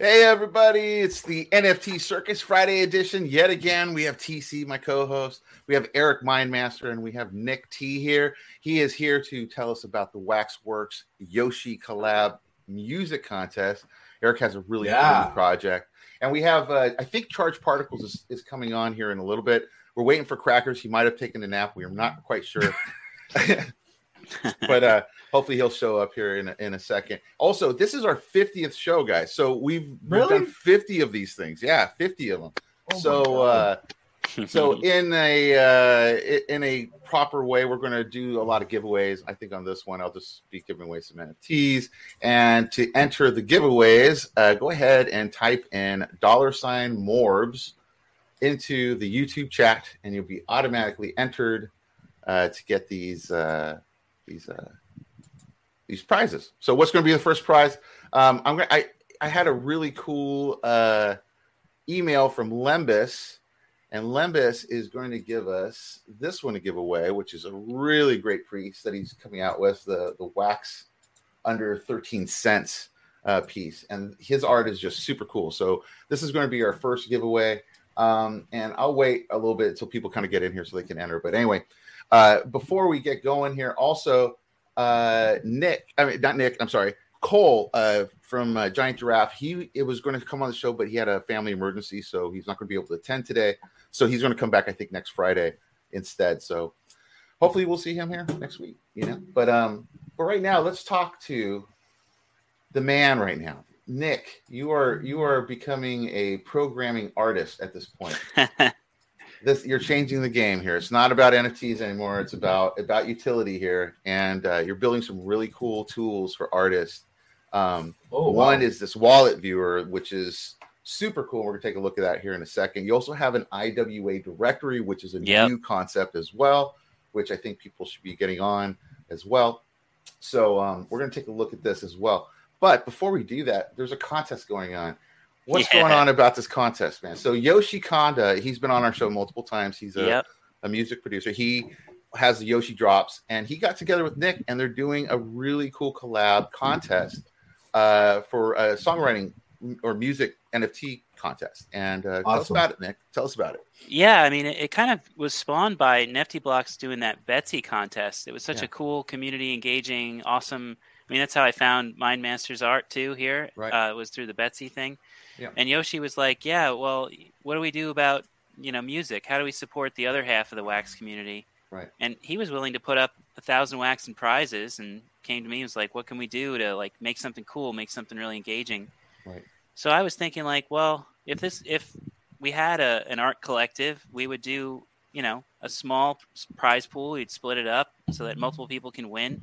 Hey everybody, it's the NFT Circus Friday edition. Yet again, we have TC, my co-host. We have Eric Mindmaster, and we have Nick T here. He is here to tell us about the Waxworks Yoshi collab music contest. Eric has a really Yeah. cool project, and we have uh, I think Charged Particles is, is coming on here in a little bit. We're waiting for Crackers. He might have taken a nap. We are not quite sure. but uh hopefully he'll show up here in a, in a second. Also, this is our 50th show, guys. So we've, we've Really? done 50 of these things. Yeah, 50 of them. Oh so uh so in a uh in a proper way, we're going to do a lot of giveaways. I think on this one, I'll just be giving away some NFTs. And to enter the giveaways, uh, go ahead and type in dollar sign Morbs into the YouTube chat, and you'll be automatically entered uh, to get these uh, these uh, these prizes. So what's going to be the first prize? Um, I'm gonna, I I had a really cool uh, email from Lembus, and Lembus is going to give us this one to give away, which is a really great piece that he's coming out with the the wax under 13 cents uh, piece, and his art is just super cool. So this is going to be our first giveaway. Um, and I'll wait a little bit until people kind of get in here so they can enter. But anyway, uh, before we get going here, also uh, Nick, I mean not Nick, I'm sorry, Cole uh, from uh, Giant Giraffe. He it was going to come on the show, but he had a family emergency, so he's not going to be able to attend today. So he's going to come back, I think, next Friday instead. So hopefully we'll see him here next week. You know, but um, but right now let's talk to the man right now. Nick, you are you are becoming a programming artist at this point this you're changing the game here. It's not about NFTs anymore. It's about about utility here, and uh, you're building some really cool tools for artists. Um, Oh, one wow. is this wallet viewer, which is super cool. We're gonna take a look at that here in a second. You also have an IWA directory, which is a Yep. new concept as well, which I think people should be getting on as well. So um, we're gonna take a look at this as well. But before we do that, there's a contest going on. What's Yeah. going on about this contest, man? So Yoshi Kanda, he's been on our show multiple times. He's a, yep. a music producer. He has the Yoshi drops, and he got together with Nick, and they're doing a really cool collab contest uh, for a songwriting or music NFT contest. And uh, tell us about it, Nick. Tell us about it. Yeah, I mean, it, it kind of was spawned by Nefty Blocks doing that Betsy contest. It was such Yeah. a cool, community engaging, awesome. I mean, that's how I found Mind Master's art too. Here, Right. uh, it was through the Betsy thing. Yeah. And Yoshi was like, "Yeah, well, what do we do about you know music? How do we support the other half of the wax community?" Right. And he was willing to put up a thousand wax and prizes, and came to me and was like, "What can we do to like make something cool, make something really engaging?" Right. So I was thinking like, well, if this if we had a an art collective, we would do you know a small prize pool. We'd split it up so that multiple people can win,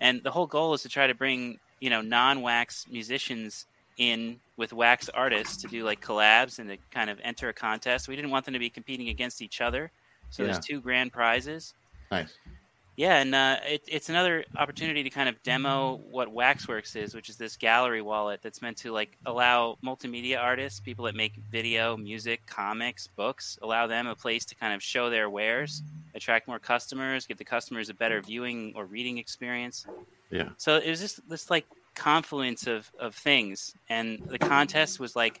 and the whole goal is to try to bring you know non-wax musicians in with wax artists to do like collabs and to kind of enter a contest. We didn't want them to be competing against each other, so Yeah. there's two grand prizes. Nice. Yeah, and uh, it, it's another opportunity to kind of demo what Waxworks is, which is this gallery wallet that's meant to like allow multimedia artists, people that make video, music, comics, books, allow them a place to kind of show their wares, attract more customers, give the customers a better viewing or reading experience. Yeah. So it was just this like confluence of of things, and the contest was like,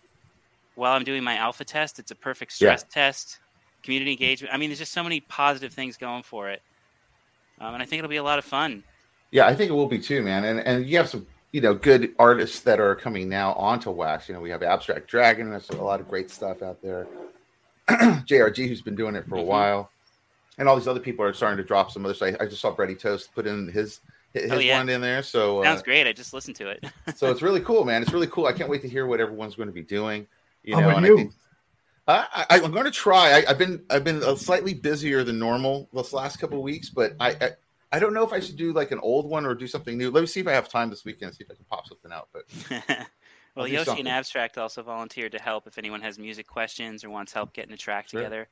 while I'm doing my alpha test, it's a perfect Yeah. stress test, community engagement. I mean, there's just so many positive things going for it. Um, and I think it'll be a lot of fun. Yeah, I think it will be too, man. And and you have some, you know, good artists that are coming now onto Wax. You know, we have Abstract Dragon. There's a lot of great stuff out there. JRG, who's been doing it for a Mhm. while, and all these other people are starting to drop some other stuff. I just saw Brady Toast put in his his Oh, yeah. one in there. So uh, Sounds great. I just listened to it. so it's really cool, man. It's really cool. I can't wait to hear what everyone's going to be doing. You How know, about and you? I think I, I, I'm going to try. I, I've been I've been uh, slightly busier than normal this last couple of weeks, but I, I I don't know if I should do like an old one or do something new. Let me see if I have time this weekend. See if I can pop something out. But well, I'll do Yoshi something. and Abstract also volunteered to help if anyone has music questions or wants help getting a track Sure. together.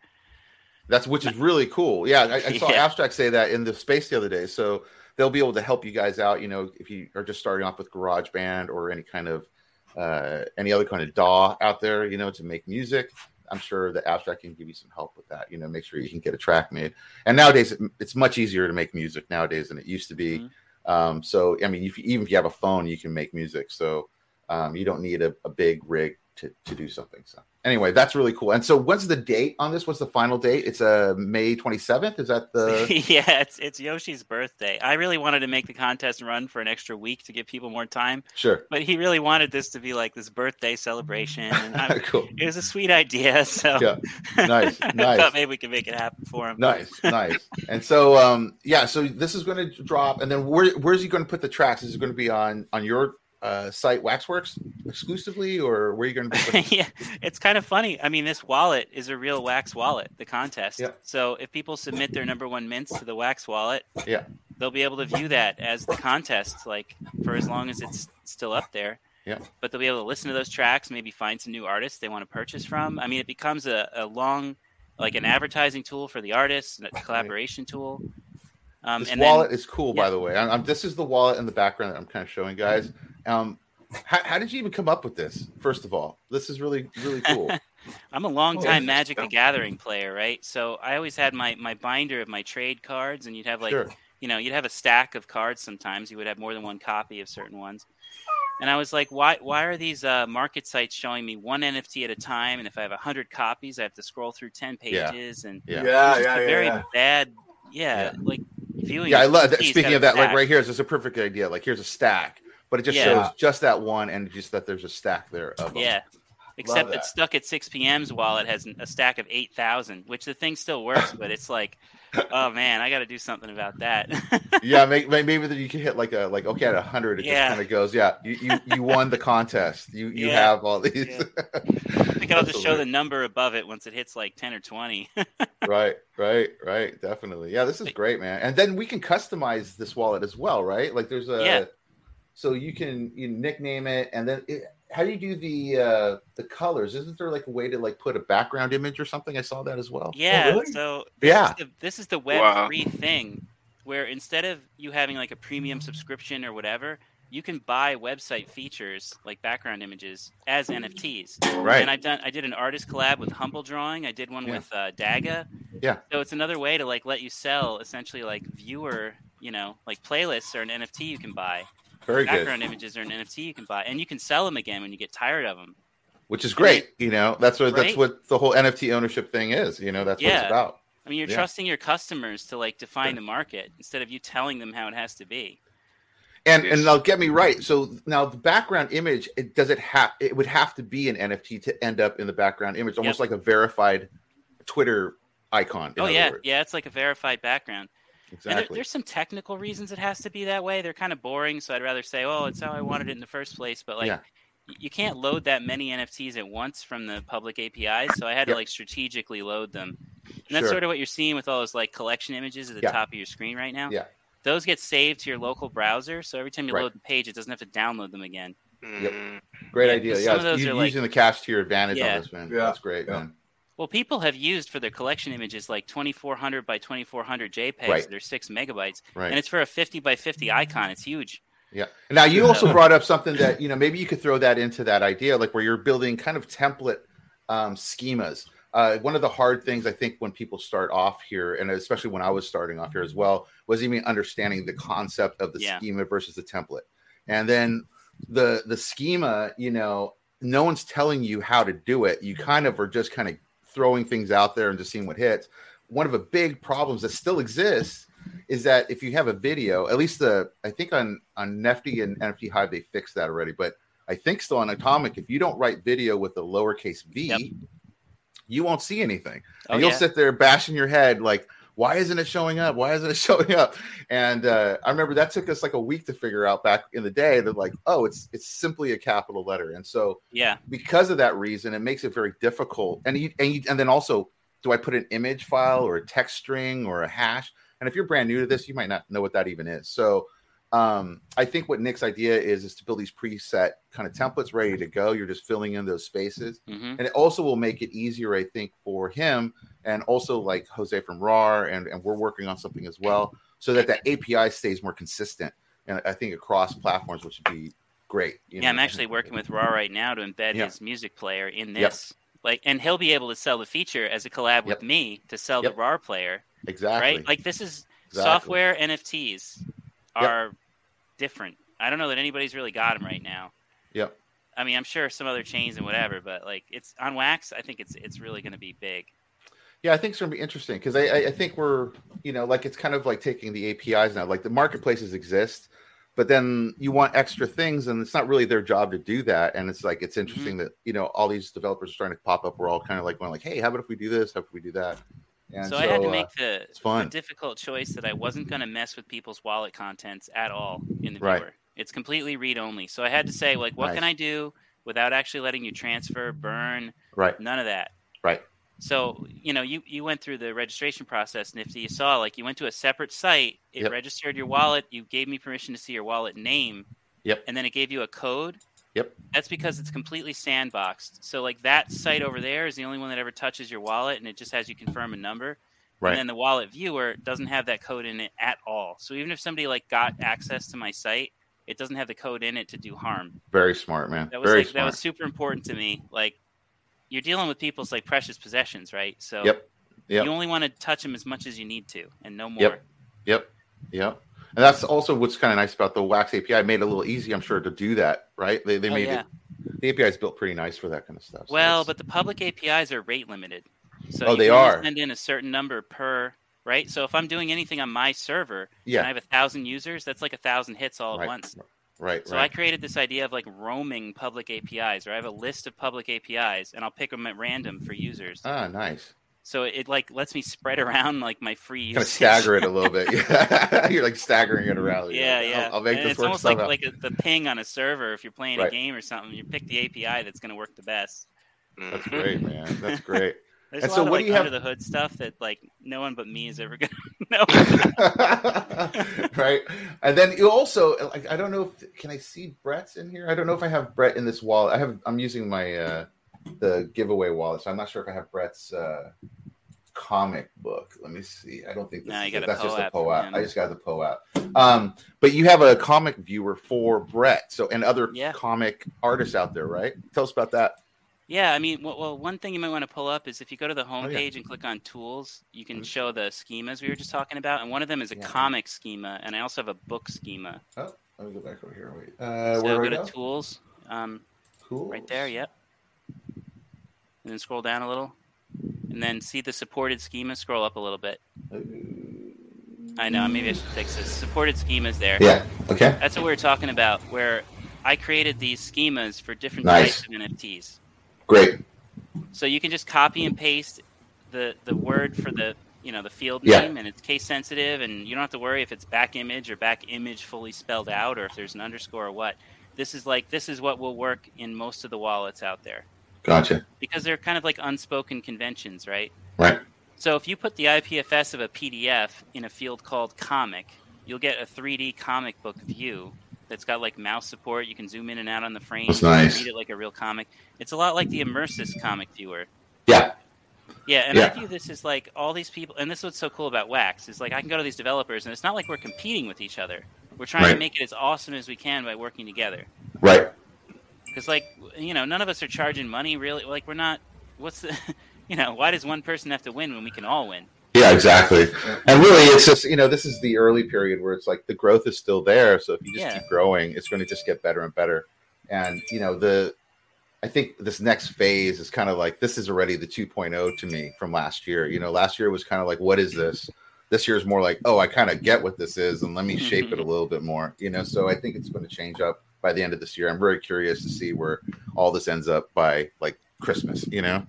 that's which is really cool. Yeah, I, I saw Yeah. Abstract say that in the space the other day. So they'll be able to help you guys out. You know, if you are just starting off with GarageBand or any kind of uh, any other kind of DAW out there, you know, to make music. I'm sure the abstract can give you some help with that. You know, make sure you can get a track made. And nowadays, it's much easier to make music nowadays than it used to be. Mhm. Um, so, I mean, if you, even if you have a phone, you can make music. So, Um, you don't need a, a big rig to, to do something. So anyway, that's really cool. And so what's the date on this? What's the final date? It's a uh, May 27th. Is that the Yeah, it's it's Yoshi's birthday. I really wanted to make the contest run for an extra week to give people more time. Sure. But he really wanted this to be like this birthday celebration. And cool. It was a sweet idea. So yeah. Nice. Nice. thought maybe we could make it happen for him. Nice, nice. And so um yeah, so this is going to drop and then where where's he going to put the tracks? Is it going to be on on your uh, site Waxworks exclusively, or where are you going to be? yeah, it's kind of funny. I mean, this wallet is a real Wax wallet, the contest. Yeah. So if people submit their number one mints to the Wax wallet, yeah, they'll be able to view that as the contest, like for as long as it's still up there. Yeah. But they'll be able to listen to those tracks, maybe find some new artists they want to purchase from. I mean, it becomes a, a long, like an advertising tool for the artists, and a collaboration tool. Um, this wallet then, is cool, yeah. by the way. I'm, I'm, this is the wallet in the background that I'm kind of showing guys. Um, how, how, did you even come up with this? First of all, this is really really cool. I'm a long time oh, Magic the Gathering player, right? So I always had my my binder of my trade cards, and you'd have like sure. you know you'd have a stack of cards. Sometimes you would have more than one copy of certain ones. And I was like, why why are these uh, market sites showing me one NFT at a time? And if I have hundred copies, I have to scroll through ten pages. Yeah. And yeah, yeah, yeah, very yeah. bad. Yeah, yeah, like viewing. Yeah, I love that. Speaking of that, like right here is just a perfect idea. Like here's a stack, but it just Yeah. shows just that one, and just that there's a stack there of them. Yeah. Except it's stuck at 6 p.m.'s while it has a stack of 8,000, which the thing still works, but it's like, oh man, I got to do something about that. yeah, maybe, maybe that you can hit like a like okay at hundred, it Yeah. just kind of goes. Yeah, you, you you won the contest. You you Yeah. have all these. Yeah. I think I'll just show the number above it once it hits like 10 or 20. right, right, right. Definitely. Yeah, this is great, man. And then we can customize this wallet as well, right? Like there's a Yeah. So you can you nickname it, and then it, how do you do the uh the colors? Isn't there like a way to like put a background image or something? I saw that as well. yeah. really? So this Yeah. is the, this is the Web Wow. free thing where instead of you having like a premium subscription or whatever, you can buy website features like background images as NFTs. Right. And I've done I did an artist collab with Humble Drawing. I did one Yeah. with uh, Daga. Yeah. So it's another way to like let you sell essentially like viewer, you know, like playlists or an NFT you can buy. Very good. Background images are an NFT you can buy, and you can sell them again when you get tired of them. Which is great. You know, that's what that's what the whole NFT ownership thing is. You know, that's what Yeah. it's about. I mean, you're Yeah. trusting your customers to like define Sure. the market instead of you telling them how it has to be. And and now get me right. So now the background image, it does it have it would have to be an NFT to end up in the background image, almost like a verified Twitter icon. oh yeah, words. yeah, it's like a verified background. And there, there's some technical reasons it has to be that way. They're kind of boring, so I'd rather say, "Oh, it's how I wanted it in the first place." But like, Yeah. you can't load that many NFTs at once from the public APIs, so I had to Yep. like strategically load them. And that's Sure. sort of what you're seeing with all those like collection images at the Yeah. top of your screen right now. Yeah. Those get saved to your local browser, so every time you Right. load the page, it doesn't have to download them again. Mm, Great Yeah, idea. some Yeah, of those you, are like- using the cache to your advantage Yeah. on this, man. Yeah. That's great, Yeah. man. Well, people have used for their collection images like 2400 by 2400 JPEGs. Right. They're six megabytes, Right. and it's for a 50 by 50 icon. It's huge. Yeah. Now you also brought up something that you know maybe you could throw that into that idea, like where you're building kind of template um, schemas. Uh, one of the hard things I think when people start off here, and especially when I was starting off here as well, was even understanding the concept of the Yeah. schema versus the template, and then the the schema. You know, no one's telling you how to do it. You kind of are just kind of throwing things out there and just seeing what hits. One of the big problems that still exists is that if you have a video, at least the I think on on Nefty and NFT Hive they fixed that already, but I think still on Atomic, if you don't write video with a lowercase v, Yep. you won't see anything. Oh, and you'll yeah. sit there bashing your head like, why isn't it showing up? Why isn't it showing up? And uh, I remember that took us like a week to figure out back in the day that like, oh, it's it's simply a capital letter. And so Yeah. because of that reason, it makes it very difficult. And you, and you, and then also, do I put an image file or a text string or a hash? And if you're brand new to this, you might not know what that even is. So um, I think what Nick's idea is is to build these preset kind of templates ready to go. You're just filling in those spaces, hmm and it also will make it easier, I think, for him and also like Jose from RAR, and and we're working on something as well, so that that API stays more consistent. And I think across platforms, which would be great. you Yeah, I'm actually working with RAR right now to embed Yeah. his music player in Yep. this. Like, and he'll be able to sell the feature as a collab with me to sell Yep. the RAR player, exactly right? Like, this is Exactly. software NFTs Yep. are different. I don't know that anybody's really got them right now. Yep. I mean, I'm sure some other chains and whatever, but like it's on Wax. I think it's it's really going to be big. Yeah, I think it's going to be interesting because I, I think we're you know like it's kind of like taking the APIs now. Like the marketplaces exist, but then you want extra things, and it's not really their job to do that. And it's like it's Mm-hmm. interesting that you know all these developers are starting to pop up. We're all kind of like going like, hey, how about if we do this? How about if we do that? And so, I had to uh, make the, the difficult choice that I wasn't going to mess with people's wallet contents at all in the Right. viewer. It's completely read only. So I had to say like, what Nice. can I do without actually letting you transfer, burn, right, none of that. right, So you know, you you went through the registration process, Nifty. You saw like you went to a separate site. It Yep. registered your wallet. You gave me permission to see your wallet name. Yep. And then it gave you a code. Yep. That's because it's completely sandboxed. So like that site over there is the only one that ever touches your wallet, and it just has you confirm a number. right. And then the wallet viewer doesn't have that code in it at all. So even if somebody like got access to my site, it doesn't have the code in it to do harm. Very smart, man. That was Very like that was super important to me. Like you're dealing with people's like precious possessions, right? So Yep. Yep. you only want to touch them as much as you need to, and no more. Yep. Yep. Yep. And that's also what's kind of nice about the Wax API. Made it a little easy, I'm sure, to do that. Right? They, they Oh, made yeah. it. The API is built pretty nice for that kind of stuff. so Well, but the public APIs are rate limited. So Oh, you they can are. send in a certain number per right. So if I'm doing anything on my server and I have a thousand users, that's like a thousand hits all at once. right, So I created this idea of like roaming public APIs, or I have a list of public APIs, and I'll pick them at random for users. Ah, nice. So it like lets me spread around like my free Kind of usage. stagger it a little bit. Yeah. You're like staggering it around. You're Yeah, like, yeah. I'll, I'll make and this it's work almost like somehow. like a, the ping on a server. If you're playing Right. a game or something, you pick the API that's going to work the best. That's Mhm. great, man. That's great. There's And a so lot of what like do you have- under the hood stuff that like no one but me is ever going to know. right. And then you also like I don't know if can I see Brett's in here? I don't know if I have Brett in this wallet. I have I'm using my uh the giveaway wallet, so I'm not sure if I have Brett's uh comic book. Let me see. I don't think this No, that's just a POAP. I just got the POAP. Um, but you have a comic viewer for Brett, so and other Yeah. comic artists out there, right? Tell us about that. Yeah, I mean, well, one thing you might want to pull up is if you go to the Oh, yeah. homepage and click on tools, you can Mhm. show the schemas we were just talking about, and one of them is a Yeah. comic schema, and I also have a book schema. Oh, let me go back over here. Wait. Uh, so where do go to tools, um, Cool. right there, yep. And then scroll down a little, and then see the supported schema. Scroll up a little bit. I know, maybe I should fix this. Supported schemas there. Yeah. Okay. That's what we were talking about, where I created these schemas for different Nice. types of NFTs. Great. So you can just copy and paste the the word for the you know the field Yeah. name, and it's case sensitive, and you don't have to worry if it's back image or back image fully spelled out, or if there's an underscore or what. This is like this is what will work in most of the wallets out there Gotcha. because they're kind of like unspoken conventions, right? Right. So if you put the IPFS of a PDF in a field called comic, you'll get a 3D comic book view that's got like mouse support. You can zoom in and out on the frame. That's You can nice. Read it like a real comic. It's a lot like the Immersis comic viewer. Yeah. Yeah, and I view this as like all these people, and this is what's so cool about Wax is like I can go to these developers, and it's not like we're competing with each other. We're trying to make it as awesome as we can by working together. Right. Because like you know, none of us are charging money really. Like we're not. What's the, you know, why does one person have to win when we can all win? Yeah, exactly. And really, it's just you know this is the early period where it's like the growth is still there. So if you just Yeah. keep growing, it's going to just get better and better. And you know the, I think this next phase is kind of like this is already the 2.0 to me from last year. You know, last year was kind of like what is this? This year is more like oh I kind of get what this is and let me shape it a mm-hmm. little bit more. You know, so I think it's going to change up by the end of this year. I'm very curious to see where all this ends up by like Christmas. You know.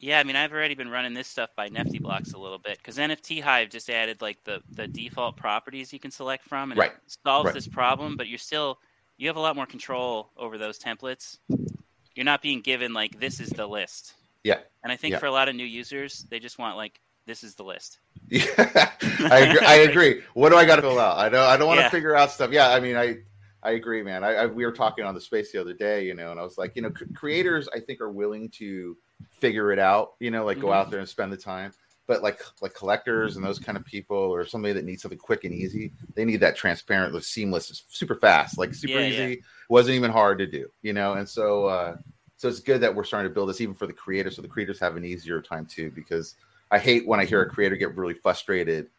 Yeah, I mean, I've already been running this stuff by Nifty Blocks a little bit because NFT Hive just added like the the default properties you can select from, and Right. it solves Right. this problem. But you're still you have a lot more control over those templates. You're not being given like this is the list. Yeah. And I think Yeah. for a lot of new users, they just want like this is the list. Yeah, I agree. I agree. What do I got to fill out? I don't. I don't want to Yeah. figure out stuff. Yeah, I mean, I I agree, man. I, I we were talking on the space the other day, you know, and I was like, you know, c- creators, I think are willing to figure it out. You know, like go Mhm. out there and spend the time. But like like collectors and those kind of people, or somebody that needs something quick and easy, they need that transparent, seamless, super fast, like super Yeah, easy. yeah. Wasn't even hard to do, you know. And so, uh, so it's good that we're starting to build this even for the creators, so the creators have an easier time too. Because I hate when I hear a creator get really frustrated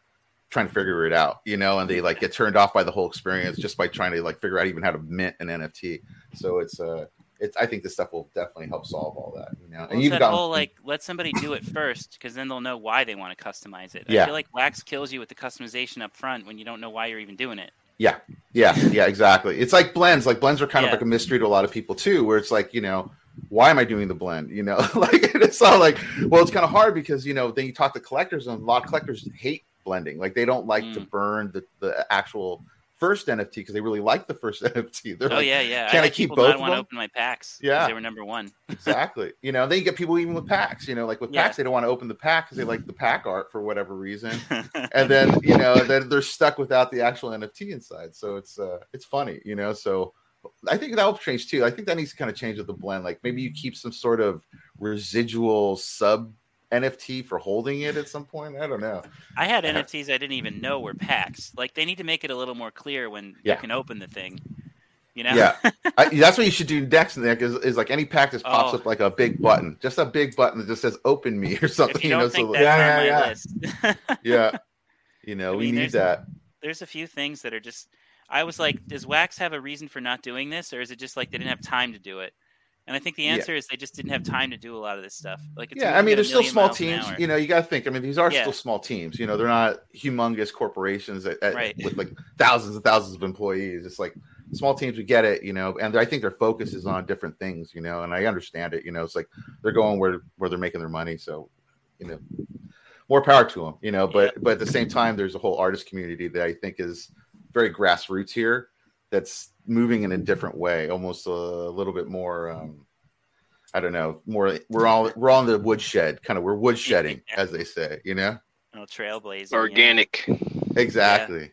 trying to figure it out, you know, and they like get turned off by the whole experience just by trying to like figure out even how to mint an NFT. So it's uh it's I think this stuff will definitely help solve all that. You know, Well, and you've got whole like let somebody do it first because then they'll know why they want to customize it. Yeah. I feel like wax kills you with the customization up front when you don't know why you're even doing it. Yeah, yeah, yeah, exactly. It's like blends. Like blends are kind of like a mystery to a lot of people too, where it's like, you know, why am I doing the blend? You know, like it's all like, well, it's kind of hard because you know, then you talk to collectors, and a lot of collectors hate blending. Like they don't like to Mm. burn the the actual first NFT because they really like the first NFT. They're Oh like, yeah, yeah. can I had keep both of want to open my packs. Yeah. they were number one. exactly. You know, then you get people even with packs. You know, like with Yeah. packs, they don't want to open the pack because they like the pack art for whatever reason. and then you know then they're stuck without the actual NFT inside. So it's uh it's funny, you know. So I think that will change too. I think that needs to kind of change with the blend. Like maybe you keep some sort of residual sub NFT for holding it at some point. I don't know. I had. NFTs I didn't even know were packs. Like they need to make it a little more clear when Yeah. you can open the thing. You know? Yeah, I, that's what you should do next, Nick. Is, is like any pack just pops Oh. up like a big button, just a big button that just says "Open me" or something. if you know, so Yeah, yeah, yeah. yeah, you know, I we need that. there's a few things that are just I was like, does Wax have a reason for not doing this, or is it just like they didn't have time to do it? And I think the Yeah. answer is they just didn't have time to do a lot of this stuff. Like, it's yeah, I mean, at there's still small teams. You know, you got to think. I mean, these are Yeah. still small teams. You know, they're not humongous corporations that, that- Right. with like thousands and thousands of employees. It's like small teams. We get it. You know, and I think their focus is on different things. You know, and I understand it. You know, it's like they're going where where they're making their money. So, you know, more power to them. You know, but but at the same time, there's a whole artist community that I think is very grassroots here. That's moving in a different way, almost a little bit more. Um, I don't know. More, we're all we're all in the woodshed, kind of. We're woodshedding, Yeah. as they say. You know, trailblazing, trailblazer. yeah. Organic. exactly,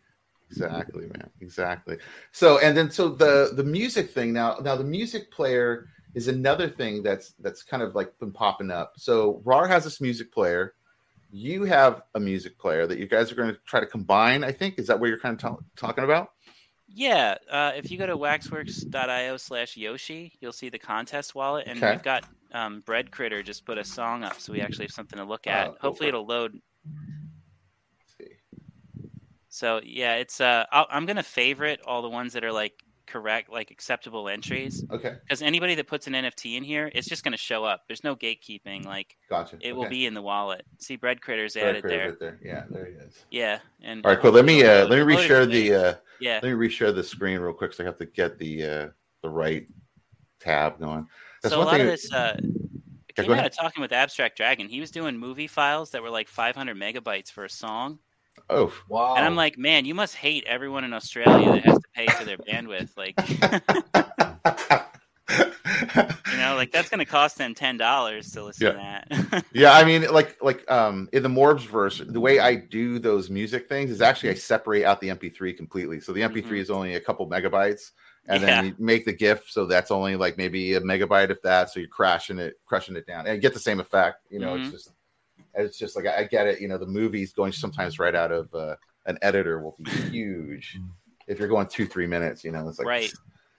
exactly, man, exactly. So, and then so the the music thing now. Now the music player is another thing that's that's kind of like been popping up. So RAR has this music player. You have a music player that you guys are going to try to combine. I think is that what you're kind of ta- talking about? Yeah, uh, if you go to waxworks.io slash Yoshi, you'll see the contest wallet, and Okay. we've got um, Bread Critter just put a song up, so we actually have something to look at. Oh, Hopefully, it. it'll load. See. So yeah, it's uh, I'll, I'm gonna favorite all the ones that are like correct, like acceptable entries, Okay, because anybody that puts an NFT in here, it's just gonna show up. There's no gatekeeping. Like gotcha. it will be in the wallet. See, Bread Critter's Very added there. right there. Yeah, there he is. Yeah, and All right, cool. Let me uh, let me reshare the uh, yeah. let me reshare the screen real quick, so I have to get the uh, the right tab going. That's so a lot thing. of this uh, Yeah, came out of talking with Abstract Dragon. He was doing movie files that were like 500 megabytes for a song, Oh, Wow. and I'm like, man, you must hate everyone in Australia that has to pay for their bandwidth. Like, you know, like that's gonna cost them ten dollars to listen to that. yeah. I mean, like like um in the Morbs verse, the way I do those music things is actually I separate out the MP3 completely. So the MP3 Mhm. is only a couple megabytes, and Yeah. then you make the GIF, so that's only like maybe a megabyte if that. So you're crashing it, crushing it down, and you get the same effect. You know, Mhm. it's just it's just like I, I get it. You know, the movies going sometimes right out of uh, an editor will be huge. If you're going two three minutes, you know, it's like Right.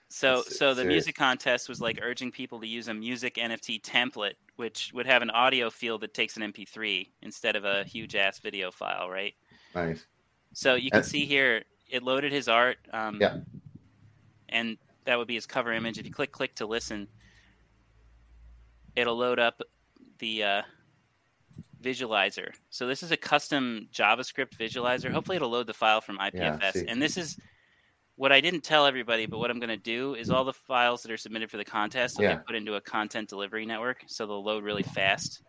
So, It's- so it's the serious. music contest was like urging people to use a music NFT template, which would have an audio field that takes an MP3 instead of a huge ass video file, right? nice. So you can And- see here, it loaded his art. Um, Yeah. And that would be his cover image. If you click click to listen, it'll load up the uh, visualizer. So this is a custom JavaScript visualizer. Hopefully, it'll load the file from IPFS. see. and this is what I didn't tell everybody, but what I'm going to do is all the files that are submitted for the contest will Yeah. get put into a content delivery network, so they'll load really fast.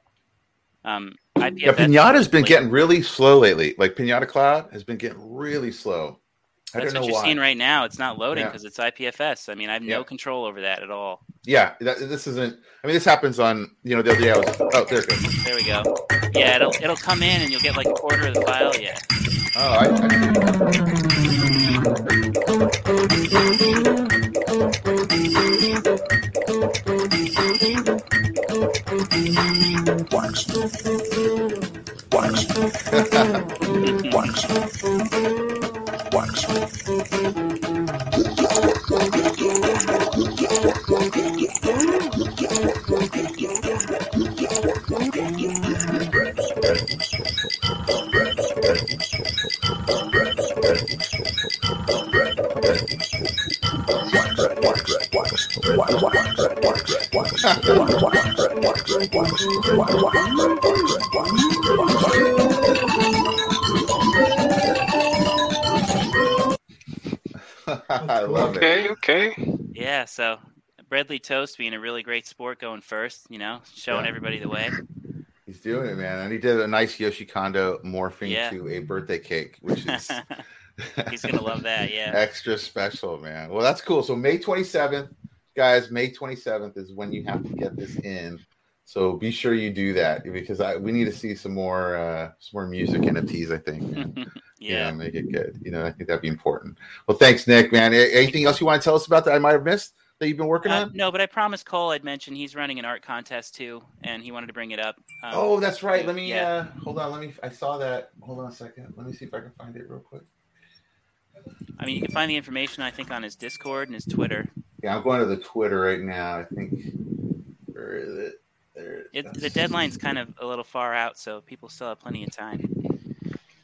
Um, IPFS Yeah, Pinata's been getting really slow lately. Like Pinata Cloud has been getting really slow that's what you're why. seeing right now. It's not loading because yeah. it's IPFS. I mean, I have no control over that at all. Yeah, that, this isn't. I mean, this happens on you know the other day. I was, oh, there it goes. There we go. Yeah, it'll it'll come in and you'll get like a quarter of the file. Yeah. Oh, I, I... Bradley Toast being a really great sport going first, you know, showing Yeah. everybody the way. He's doing it, man. And he did a nice Yoshi Kondo morphing Yeah. to a birthday cake, which is He's gonna love that, yeah. extra special, man. Well, that's cool. So May 27th, guys, May 27th is when you have to get this in. So be sure you do that because I we need to see some more uh some more music NFTs, I think. man. yeah. make it good. You know, I think that'd be important. Well, thanks, Nick, man. Anything else you want to tell us about that I might have missed that you've been working Uh, on? no, but I promised Cole I'd mention he's running an art contest too, and he wanted to bring it up. Um, Oh, that's right. Let me yeah. uh hold on. Let me I saw that. Hold on a second. Let me see if I can find it real quick. I mean, you can find the information I think on his Discord and his Twitter. Yeah, I'm going to the Twitter right now. I think where is it? There It, the deadline's kind of a little far out, so people still have plenty of time.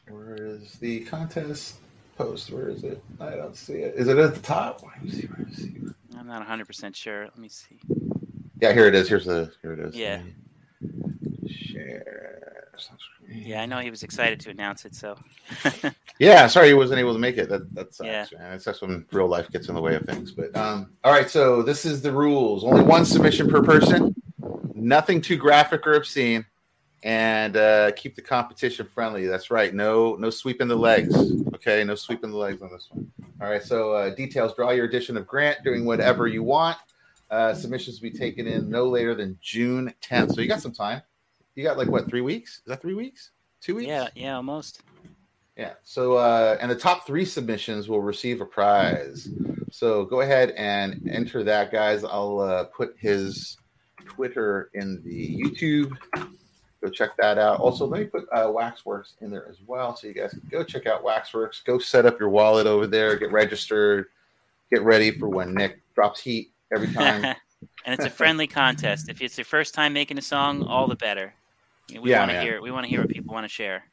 Where is the contest post? Where is it? I don't see it. Is it at the top? Let me see. Where is it? I'm not 100% sure. Let me see. Yeah, here it is. Here's the here it is. Yeah. Share. Yeah, I know he was excited to announce it, so Yeah, sorry he wasn't able to make it. That that sucks, Yeah. man. It's just when real life gets in the way of things. But um, all right, so this is the rules. Only one submission per person. Nothing too graphic or obscene, and uh, keep the competition friendly. That's right. No no sweeping the legs. Okay, no sweeping the legs on this one. All right. So uh, details: draw your edition of Grant, doing whatever you want. Uh, submissions will be taken in no later than June 10th. So you got some time. You got like what three weeks? Is that three weeks? Two weeks? yeah, yeah, almost. Yeah. So, uh, and the top three submissions will receive a prize. So go ahead and enter that, guys. I'll uh, put his Twitter in the YouTube. Go check that out. Also, let me put uh, Waxworks in there as well, so you guys can go check out Waxworks. Go set up your wallet over there. Get registered. Get ready for when Nick drops heat every time. and it's a friendly contest. If it's your first time making a song, all the better. We Yeah, want to hear. We want to hear what people want to share.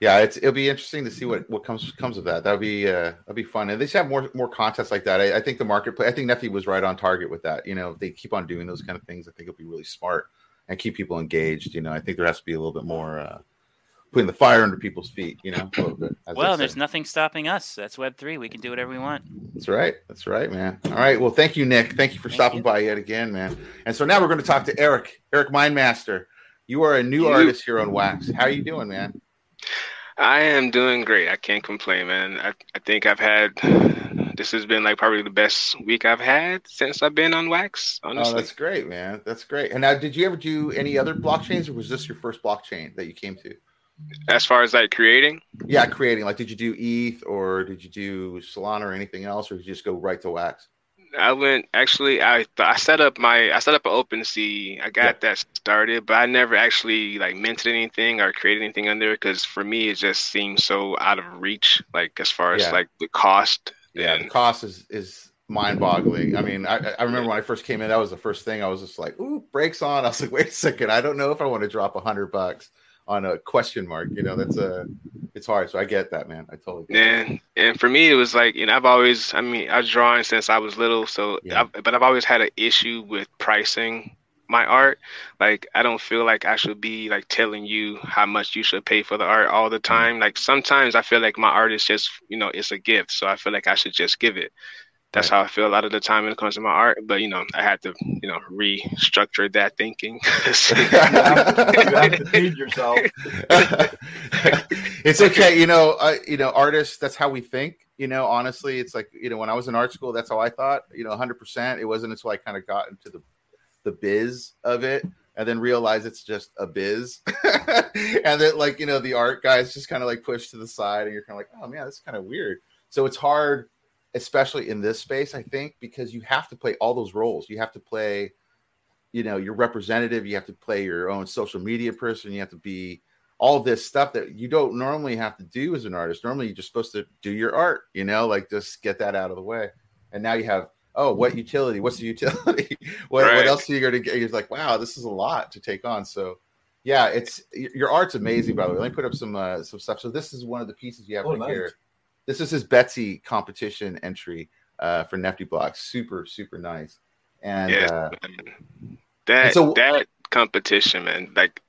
yeah, it's it'll be interesting to see what what comes comes of that. That'll be uh that'll be fun. And they should have more more contests like that. I, I think the marketplace. I think Nefty was right on target with that. You know, if they keep on doing those kind of things, I think it'll be really smart and keep people engaged. You know, I think there has to be a little bit more uh putting the fire under people's feet. You know, bit. Well, there's nothing stopping us. That's Web three. We can do whatever we want. That's right. That's right, man. All right. Well, thank you, Nick. Thank you for Thank stopping you. by yet again, man. And so now we're going to talk to Eric, Eric Mindmaster. You are a new You. artist here on Wax. How are you doing, man? I am doing great. I can't complain, man. I, I think I've had this has been like probably the best week I've had since I've been on Wax, Oh, that's great, man. That's great. And now, did you ever do any other blockchains, or was this your first blockchain that you came to? as far as like creating, Yeah, creating. Like, did you do ETH, or did you do Solana, or anything else, or did you just go right to Wax? I went actually I I set up my I set up an OpenSea. I got that started, but I never actually like minted anything or created anything under it because for me it just seems so out of reach, like as far as Yeah. like the cost. Yeah, the cost is is mind boggling. I mean, I, I remember when I first came in, that was the first thing I was just like, "Ooh, brakes on." I was like, "Wait a second, I don't know if I want to drop a hundred bucks on a question mark." You know, that's a it's hard. So I get that, man. I totally get that. And and for me, it was like you know I've always I mean I was drawing since I was little, so Yeah. I've, but I've always had an issue with pricing my art. Like I don't feel like I should be like telling you how much you should pay for the art all the time. Like sometimes I feel like my art is just you know it's a gift, so I feel like I should just give it. That's Right. how I feel a lot of the time when it comes to my art. But you know I had to you know restructure that thinking. you have to feed yourself. it's okay, you know. Uh, you know, artists. That's how we think. You know, honestly, it's like you know, when I was in art school, that's how I thought. You know, 100. percent It wasn't until I kind of got into the the biz of it, and then realize it's just a biz, and then like you know, the art guys just kind of like pushed to the side, and you're kind of like, oh man, that's kind of weird. So it's hard, especially in this space, I think, because you have to play all those roles. You have to play you know your representative you have to play your own social media person you have to be all this stuff that you don't normally have to do as an artist normally you're just supposed to do your art you know like just get that out of the way and now you have oh what utility? What's the utility? What, what else are you going to get? You're like wow this is a lot to take on. So yeah it's your art's amazing by the way. Let me put up some uh, some stuff. So this is one of the pieces you have Oh, right nice. here this is his betsy competition entry uh, for nefty blocks. Super super nice. And Yeah. uh, that so- that competition, man. Like,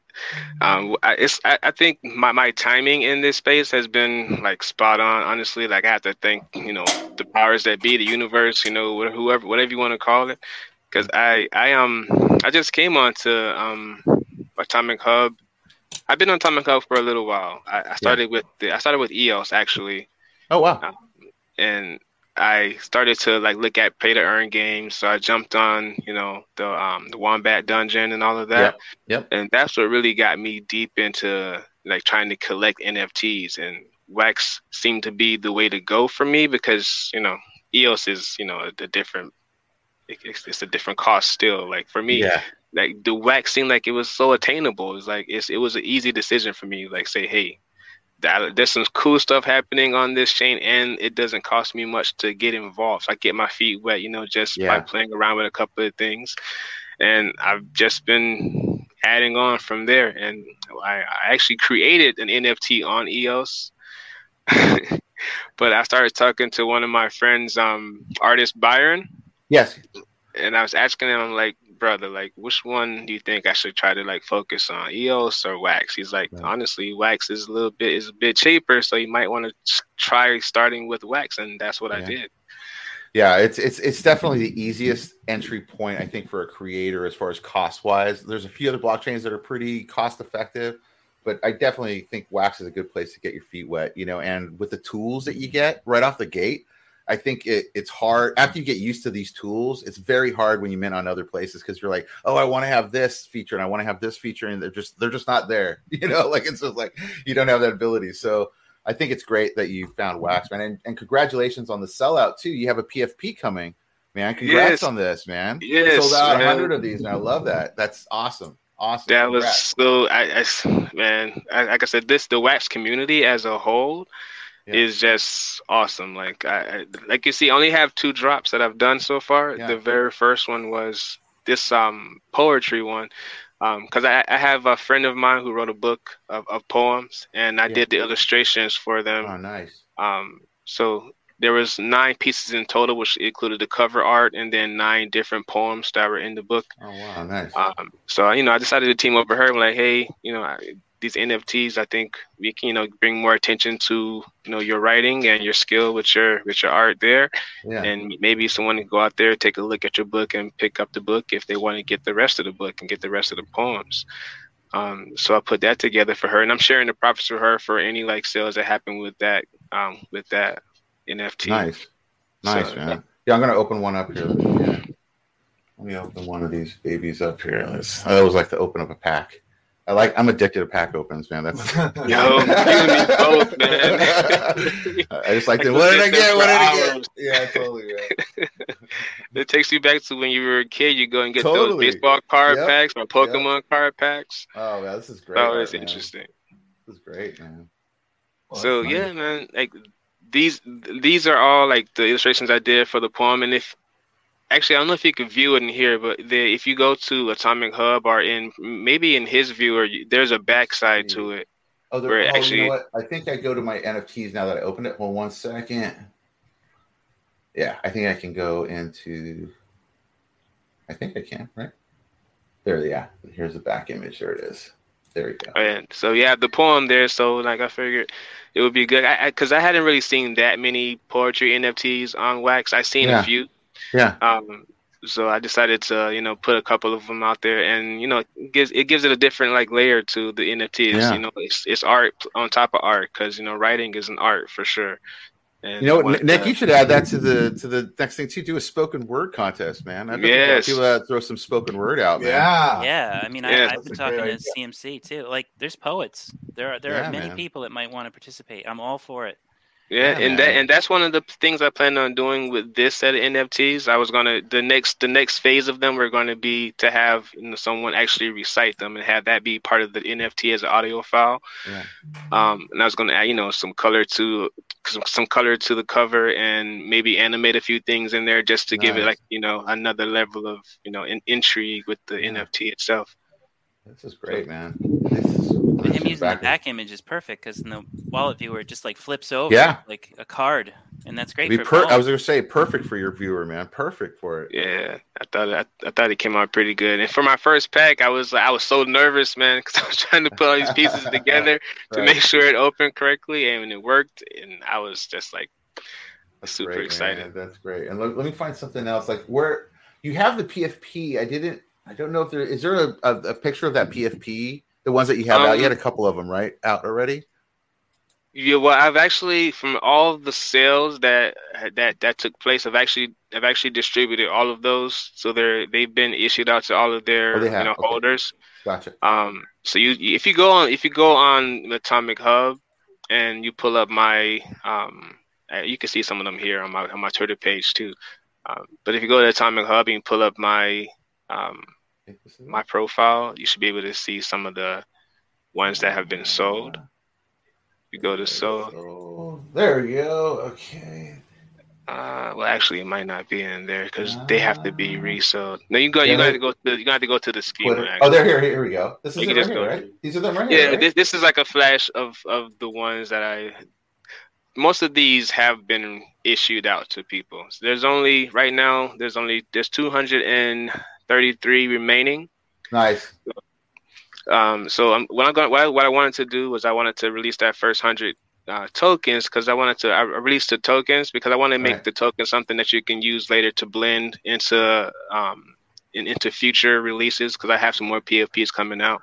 um, I, it's I, I think my my timing in this space has been like spot on. Honestly, like I have to thank you know the powers that be, the universe, you know, whoever, whatever you want to call it, because I I um I just came onto um Atomic Hub. I've been on Atomic Hub for a little while. I, I started with the, I started with EOS actually oh wow, and I started to like look at play to earn games. So I jumped on, you know, the um the Wombat Dungeon and all of that. Yep, And that's what really got me deep into like trying to collect NFTs and Wax seemed to be the way to go for me because, you know, EOS is, you know, a different it- it's, it's a different cost still. Like for me, yeah, like the wax seemed like it was so attainable. It was like it's it was an easy decision for me. Like say, hey, that, there's some cool stuff happening on this chain, and it doesn't cost me much to get involved. So I get my feet wet, you know, just by playing around with a couple of things, and I've just been adding on from there. And I, I actually created an NFT on EOS. but I started talking to one of my friends, um, artist Byron, yes, and I was asking him, I'm like, brother, like, which one do you think I should try to like focus on, EOS or Wax? He's like, Right. honestly, Wax is a little bit is a bit cheaper, so you might want to try starting with Wax, and that's what I did. yeah. It's it's it's definitely the easiest entry point I think for a creator as far as cost wise. There's a few other blockchains that are pretty cost effective, but I definitely think Wax is a good place to get your feet wet. You know, and with the tools that you get right off the gate. I think it, it's hard after you get used to these tools. It's very hard when you mint on other places because you're like, oh, I want to have this feature and I want to have this feature, and they're just they're just not there. You know, like it's just like you don't have that ability. So I think it's great that you found Wax, man, and, and congratulations on the sellout too. You have a PFP coming, man. Congrats Yes. on this, man. You Yes, sold out hundred of these, and I love that. That's awesome, awesome. That was so. I, I man, I, like I said, this the Wax community as a whole Yeah. is just awesome. Like I, I, like you see, I only have two drops that I've done so far. Yeah. The very first one was this um poetry one. because I, I have a friend of mine who wrote a book of, of poems, and I Yeah. did the illustrations for them. oh, nice. Um, so there was nine pieces in total, which included the cover art and then nine different poems that were in the book. Oh wow, nice. Um, so you know, I decided to team up with her. I'm like, hey, you know, I, these NFTs, I think we can, you know, bring more attention to you know your writing and your skill with your with your art there, yeah, and maybe someone can go out there, take a look at your book, and pick up the book if they want to get the rest of the book and get the rest of the poems. Um, so I put that together for her, and I'm sharing the profits with her for any like sales that happen with that um, with that NFT. nice, nice, So, man. Yeah, I'm gonna open one up here. Yeah. Let me open one of these babies up here. Let's, I always like to open up a pack. I like. I'm addicted to pack opens, man. That's. Yo, you and me both, man. I just like I to. What did I get? What did I get? Yeah, totally. Man. It takes you back to when you were a kid. You go and get Totally. those baseball card Yep. packs or Pokemon card packs. Oh man, this is great. Oh, it's man. interesting. This is great, man. Well, so yeah, man, like these these are all like the illustrations I did for the poem. And if actually, I don't know if you can view it in here, but the, if you go to Atomic Hub or in maybe in his viewer, there's a backside to it. Oh, there, Where oh actually- you know? I think I go to my NFTs now that I opened it. Hold one second. Yeah, I think I can go into. I think I can, right? There, yeah. Here's the back image. There it is. There we go. Oh, and so have the poem there. So like I figured it would be good. I because I, hadn't really seen that many poetry NFTs on Wax. I seen Yeah. a few. Yeah, Um, so I decided to, you know, put a couple of them out there, and you know, it gives it gives it a different like layer to the NFT. It's, Yeah. You know, it's it's art on top of art because you know, writing is an art for sure. And you know what, Nick? to- You should add that to the to the next thing too. Do a spoken word contest, man. I bet there's a lot of Yes. people that throw some spoken word out, man. Yeah. Yeah, I mean, Yeah, I, I've been talking to CMC too. Like, there's poets. There are there Yeah, are many man. people that might want to participate. I'm all for it. Yeah, Yeah, and that and that's one of the things I plan on doing with this set of NFTs. I was gonna the next the next phase of them were going to be to have you know, someone actually recite them and have that be part of the NFT as an audio file. Yeah. Um, and I was going to add you know some color to some, some color to the cover and maybe animate a few things in there just to give it like you know another level of you know in, intrigue with the Yeah. NFT itself. This is great, man. This is, And this him is using the back- back image is perfect because in the wallet viewer it just like flips over Yeah. like a card. and that's great. Be for per- I was gonna say perfect for your viewer, man. Perfect for it. Yeah, I thought I, I thought it came out pretty good. And for my first pack, I was I was so nervous, man, because I was trying to put all these pieces together to make sure it opened correctly, and it worked. And I was just like That's super great, excited. man. That's great. And let, let me find something else. Like where you have the PFP. I didn't. I don't know if there is there a, a, a picture of that PFP. The ones that you have out. Um, You had a couple of them, right? Out already. Yeah, well, I've actually from all the sales that that that took place, I've actually I've actually distributed all of those, so they're they've been issued out to all of their Oh, you know okay. holders. Gotcha. Um, so you if you go on if you go on Atomic Hub and you pull up my um, uh, you can see some of them here on my on my Twitter page too. Um, but if you go to Atomic Hub and pull up my um, think this is my profile, you should be able to see some of the ones that have been sold. You go to sold. So, there you go. Okay. Uh, well, actually, it might not be in there because they have to be Ah. resold. No, you got Yeah, you got to go to you got to go to the schema. Actually. Oh, there. Here. Here we go. This is You right here, go right? to- These are them right here. Yeah, right? this this is like a flash of of the ones that I. Most of these have been issued out to people. So there's only right now. There's only there's 233 remaining. nice. Um, so I'm, what I'm going, what I, what I wanted to do was I wanted to release that first hundred uh, tokens because I wanted to I released the tokens because I want to make Right. the token something that you can use later to blend into um in, into future releases because I have some more PFPs coming out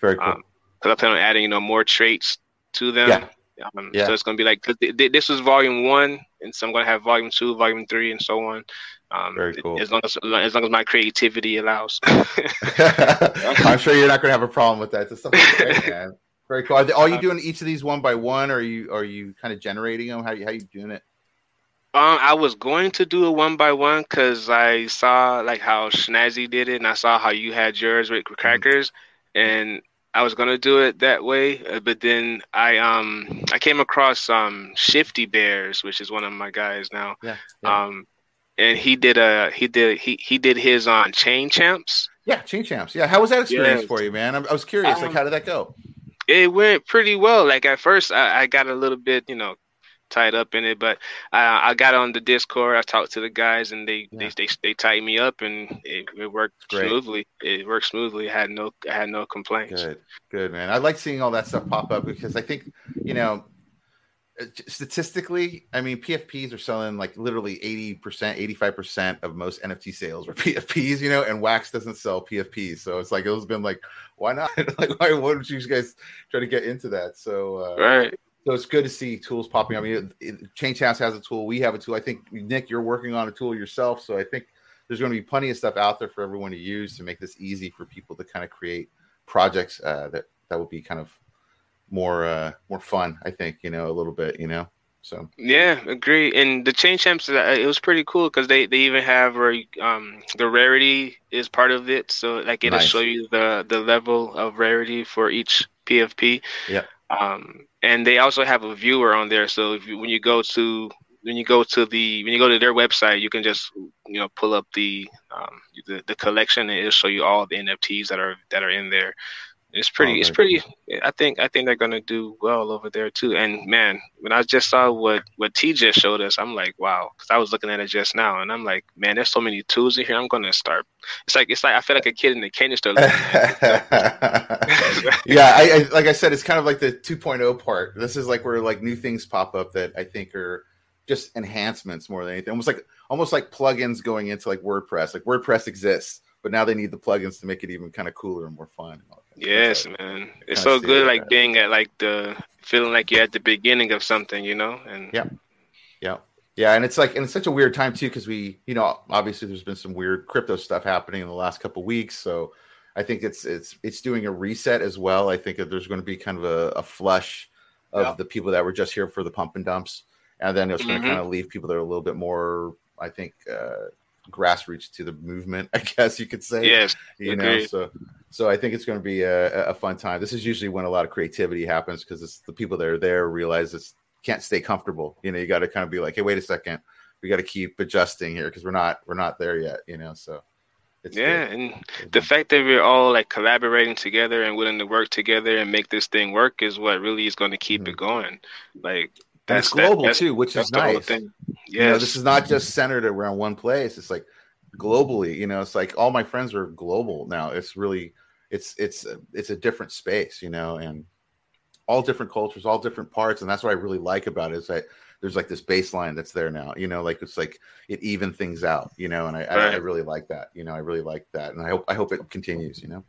Very cool. um because I plan on adding you know more traits to them. Yeah. Um, Yeah. So it's gonna be like 'cause th- th- this was volume one, and so I'm gonna have volume two, volume three, and so on. Um, Very cool. As long as as long as my creativity allows. I'm sure you're not going to have a problem with that. Stuff great, man. Very cool. Are, they, are you doing each of these one by one, or are you are you kind of generating them? How you how you doing it? Um, I was going to do it one by one because I saw like how Schnazzy did it, and I saw how you had yours with crackers, and I was gonna do it that way. uh, But then I um I came across um Shifty Bears, which is one of my guys now. Yeah, yeah. Um, and he did a he did he he did his on Chain Champs. Yeah, chain champs. Yeah, how was that experience Yes. for you, man? I was curious. like, Um, how did that go? It went pretty well. Like at first, I, I got a little bit you know tied up in it, but I, I got on the Discord. I talked to the guys, and they Yeah. they, they they tied me up, and it, it worked Great. smoothly. It worked smoothly. I had no I had no complaints. Good, good, man. I like seeing all that stuff pop up because I think you know uh, statistically, I mean, PFPs are selling like literally 80%, 85% of most NFT sales are PFPs, you know, and Wax doesn't sell PFPs. So it's like, it's been like, why not? like, why wouldn't you guys try to get into that? So, uh, Right. So it's good to see tools popping up. I mean, it, Change House has a tool. We have a tool. I think, Nick, you're working on a tool yourself. So I think there's going to be plenty of stuff out there for everyone to use to make this easy for people to kind of create projects uh, that, that would be kind of more uh more fun i think you know a little bit you know so Yeah, agree. And the chain champs, uh, it was pretty cool because they, they even have where um the rarity is part of it, so like it'll Nice. show you the the level of rarity for each PFP. Yep. Um, and they also have a viewer on there, so if you, when you go to when you go to the when you go to their website, you can just you know pull up the um the, the collection and it'll show you all the NFTs that are that are in there. It's pretty. It's pretty. I think. I think they're gonna do well over there too. And man, when I just saw what what T just showed us, I'm like, wow. Because I was looking at it just now, and I'm like, man, there's so many tools in here. I'm gonna start. It's like it's like I feel like a kid in the candy store. looking at it. yeah I, I like i said it's kind of like the 2.0 part this is like where like new things pop up that i think are just enhancements more than anything almost like almost like plugins going into like wordpress like wordpress exists but now they need the plugins to make it even kind of cooler and more fun and yes, So, man. It's so good, it, like yeah. being at like the feeling like you're at the beginning of something, you know. And Yeah. Yeah. Yeah. And it's like, and it's such a weird time too, because we, you know, obviously there's been some weird crypto stuff happening in the last couple weeks. So I think it's, it's, it's doing a reset as well. I think that there's going to be kind of a, a flush of Yeah. the people that were just here for the pump and dumps. And then it's going to kind of leave people that are a little bit more, I think, uh, grassroots to the movement, I guess you could say yes, you know so so i think it's going to be a, a fun time this is usually when a lot of creativity happens because it's the people that are there realize it's can't stay comfortable you know you got to kind of be like hey wait a second we got to keep adjusting here because we're not we're not there yet you know so it's yeah, good. and the fact that we're all like collaborating together and willing to work together and make this thing work is what really is going to keep Mhm. it going. Like and it's that- global that's- too which is nice thing. You know, this is not just centered around one place. It's like globally. You know, it's like all my friends are global now. It's really, it's it's it's a different space. You know, and all different cultures, all different parts, and that's what I really like about it is that there's like this baseline that's there now. You know, like it's like it even things out. You know, and I, I, I really like that. You know, I really like that, and I hope I hope it continues. You know.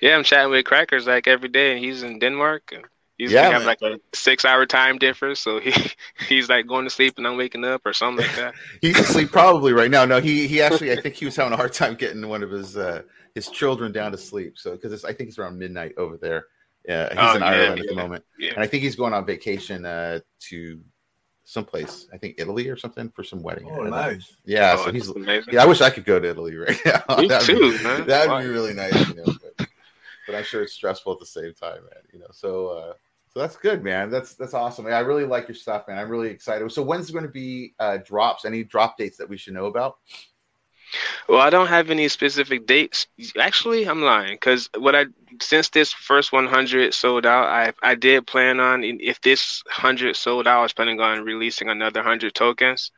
Yeah, I'm chatting with Crackers like every day, and he's in Denmark. And he's Yeah, we have like a six-hour time difference, so he he's like going to sleep and I'm waking up or something like that. He's asleep probably right now. No, he he actually I think he was having a hard time getting one of his uh his children down to sleep. So because I think it's around midnight over there. Yeah, he's Oh, in yeah, Ireland at the moment, Yeah. and I think he's going on vacation uh to someplace. I think Italy or something for some wedding. Oh, don't know. nice. Yeah, Oh, so he's. amazing. Yeah, I wish I could go to Italy right now. Me That'd too, be, man. That'd Why? be really nice, you know. But, but I'm sure it's stressful at the same time, man. You know, so uh, so that's good, man. That's that's awesome. I really like your stuff, man. I'm really excited. So when's going to be uh, drops? Any drop dates that we should know about? Well, I don't have any specific dates. Actually, I'm lying because what I since this first 100 sold out, I I did plan on if this 100 sold out, I was planning on releasing another 100 tokens.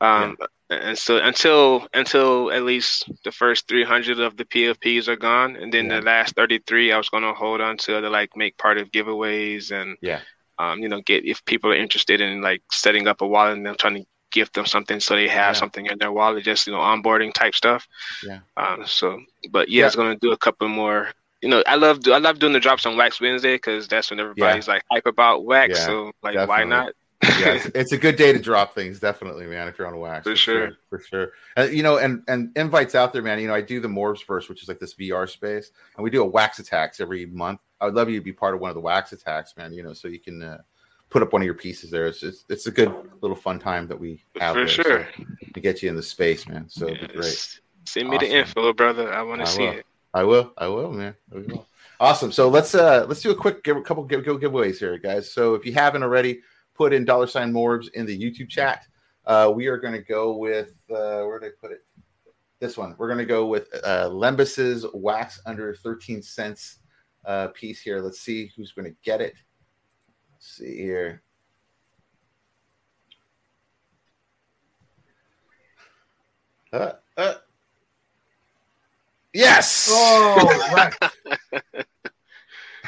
Um, and so until until at least the first 300 of the PFPs are gone, and then Yeah. the last 33, I was going to hold on to to like make part of giveaways and Yeah. um, you know, get if people are interested in like setting up a wallet and them trying to gift them something so they have Yeah. something in their wallet, just you know, onboarding type stuff. Yeah. Um, so, but yeah, Yeah. it's gonna do a couple more. You know, I love do I love doing the drops on Wax Wednesday because that's when everybody's like hype about wax. Yeah, so like, why not? Yeah, it's, it's a good day to drop things, definitely, man. If you're on wax, For sure. for sure. Uh, you know, and and invites out there, man. You know, I do the Morbs verse, which is like this VR space, and we do a wax attacks every month. I would love you to be part of one of the wax attacks, man. You know, so you can uh, put up one of your pieces there. It's it's, it's a good little fun time that we have For there, so, sure. to get you in the space, man. So it'd be great. Send me the info, brother. I want to see will. it. I will. I will, man. I will. Awesome. So let's uh let's do a quick give a couple give, go giveaways here, guys. So if you haven't already, put in dollar sign Morbs in the YouTube chat. Uh, we are going to go with uh, where did I put it? This one. We're going to go with uh, Lembus's wax under 13 cents uh, piece here. Let's see who's going to get it. Let's see here. Uh, uh. Yes. Oh, wax.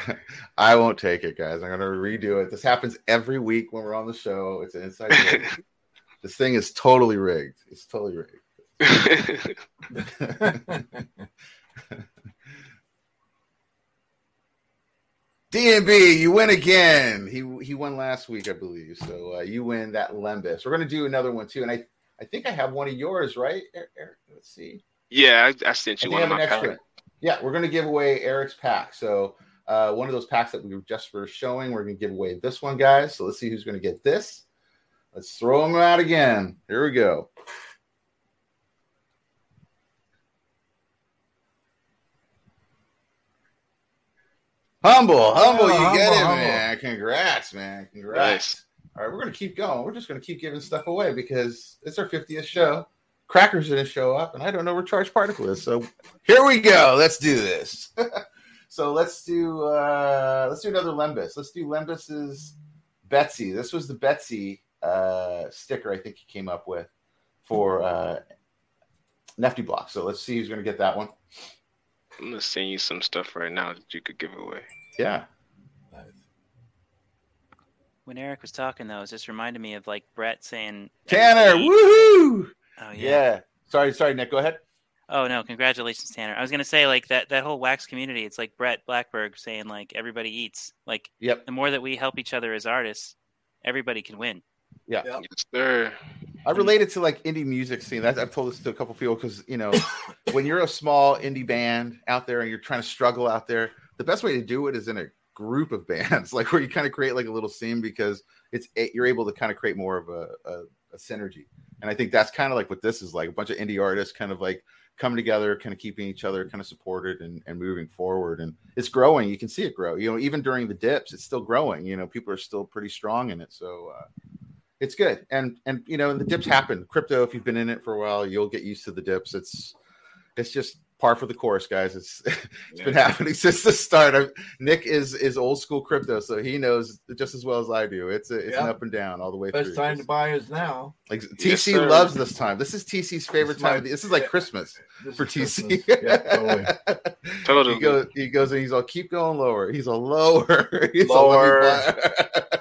I won't take it, guys. I'm gonna redo it. This happens every week when we're on the show. It's an inside joke. this thing is totally rigged. It's totally rigged. DNB, you win again. He he won last week, I believe. So uh, you win that Lembus. We're gonna do another one too, and I I think I have one of yours, right, Eric? Eric? Let's see. yeah, I, I sent you I one have of an my extra. packs. Yeah, we're going to give away Eric's pack. So uh, one of those packs that we were just for showing, we're going to give away this one, guys. So let's see who's going to get this. Let's throw them out again. Here we go. Humble, humble, Oh, you get it, humble. man. Congrats, man. Congrats. Nice. All right, we're gonna keep going. We're just gonna keep giving stuff away because it's our 50th show. Crackers didn't show up, and I don't know where Charged Particle is. So here we go. Let's do this. so let's do uh let's do another Lembus. Let's do Lembus's Betsy. This was the Betsy uh sticker I think he came up with for uh Nefty Block. So let's see who's gonna get that one. I'm gonna send you some stuff right now that you could give away. Yeah. When Eric was talking, though, it just reminded me of like Brett saying, Tanner, everybody- woohoo! Oh Yeah. yeah. Sorry, sorry, Nick. Go ahead. Oh no, congratulations, Tanner. I was gonna say like that that whole wax community. It's like Brett Blackberg saying like everybody eats. Like Yep. the more that we help each other as artists, everybody can win. Yep. Yes, sir. I related to like indie music scene. That's, I've told this to a couple people because you know, when you're a small indie band out there and you're trying to struggle out there, the best way to do it is in a group of bands, like where you kind of create like a little scene because it's you're able to kind of create more of a, a, a synergy. And I think that's kind of like what this is like a bunch of indie artists kind of like coming together, kind of keeping each other kind of supported and, and moving forward. And it's growing. You can see it grow. You know, even during the dips, it's still growing. You know, people are still pretty strong in it. So uh, it's good. And and you know, the dips happen. Crypto, if you've been in it for a while, you'll get used to the dips. It's it's just par for the course, guys. It's it's Yeah. been happening since the start. I, Nick is is old school crypto, so he knows just as well as I do. It's a, it's an up and down all the way Best through. time to buy is now. Like Yes, TC sir. loves this time. This is TC's favorite This is my- time. This is like yeah. Christmas This for TC. Christmas. Yeah, totally. Totally. He goes, he goes, and he's all keep going lower. He's a lower. He's Lower. A, let me buy."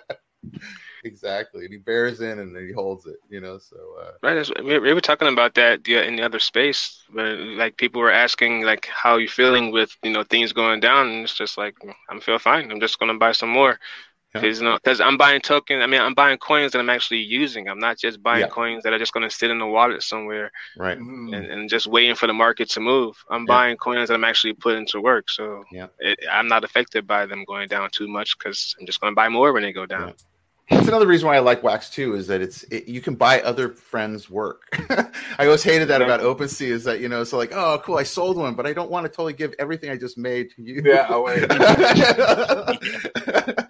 Exactly. And he bears in and then he holds it. You know. So uh, Right, we, we were talking about that the, in the other space, but like people were asking like how you feeling with you know things going down, and it's just like I'm feel fine. I'm just gonna buy some more Yeah. because you know because I'm buying tokens. I mean, I'm buying coins that I'm actually using. I'm not just buying Yeah. coins that are just gonna sit in the wallet somewhere right. Mhm. and, and just waiting for the market to move. I'm Yeah. buying coins that I'm actually putting to work, so Yeah. it, I'm not affected by them going down too much because I'm just gonna buy more when they go down. That's another reason why I like Wax too, is that it's it, you can buy other friends' work. I always hated that Yeah. about OpenSea, is that you know, so like, oh, cool, I sold one, but I don't want to totally give everything I just made to you. Yeah, oh, wait.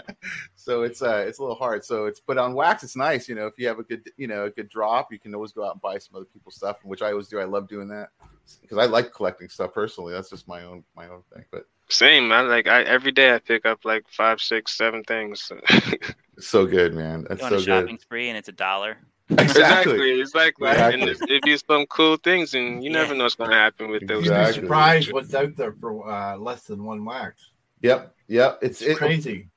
so it's uh it's a little hard. So it's but on Wax, it's nice, you know, if you have a good you know a good drop, you can always go out and buy some other people's stuff, which I always do. I love doing that because I like collecting stuff personally. That's just my own my own thing, but. Same. I like I every day I pick up like five, six, seven things. So good, man. That's Go on so a shopping good. spree and it's a dollar. exactly. Exactly. Exactly. And it's, it'd be some cool things, and you never know what's gonna happen with those. You'd be surprised what's out there for uh, less than one wax. Yep, yep. It's It's it, crazy.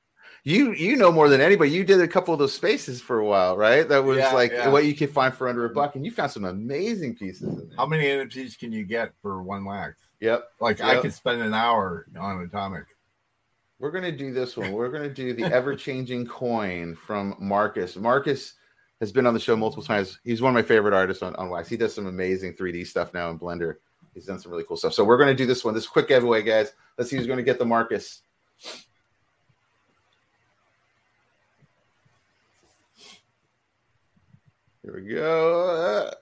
you you know more than anybody. You did a couple of those spaces for a while, right? That was Yeah, like yeah. what you could find for under a buck, and you found some amazing pieces. In there. How many NFTs can you get for one wax? Yep. Like I could spend an hour on Atomic. We're gonna do this one. We're gonna do the ever changing coin from Marcus. Marcus has been on the show multiple times. He's one of my favorite artists on, on Wax. He does some amazing 3D stuff now in Blender. He's done some really cool stuff. So we're gonna do this one. This quick giveaway, guys. Let's see who's gonna get the Marcus. Here we go. Uh,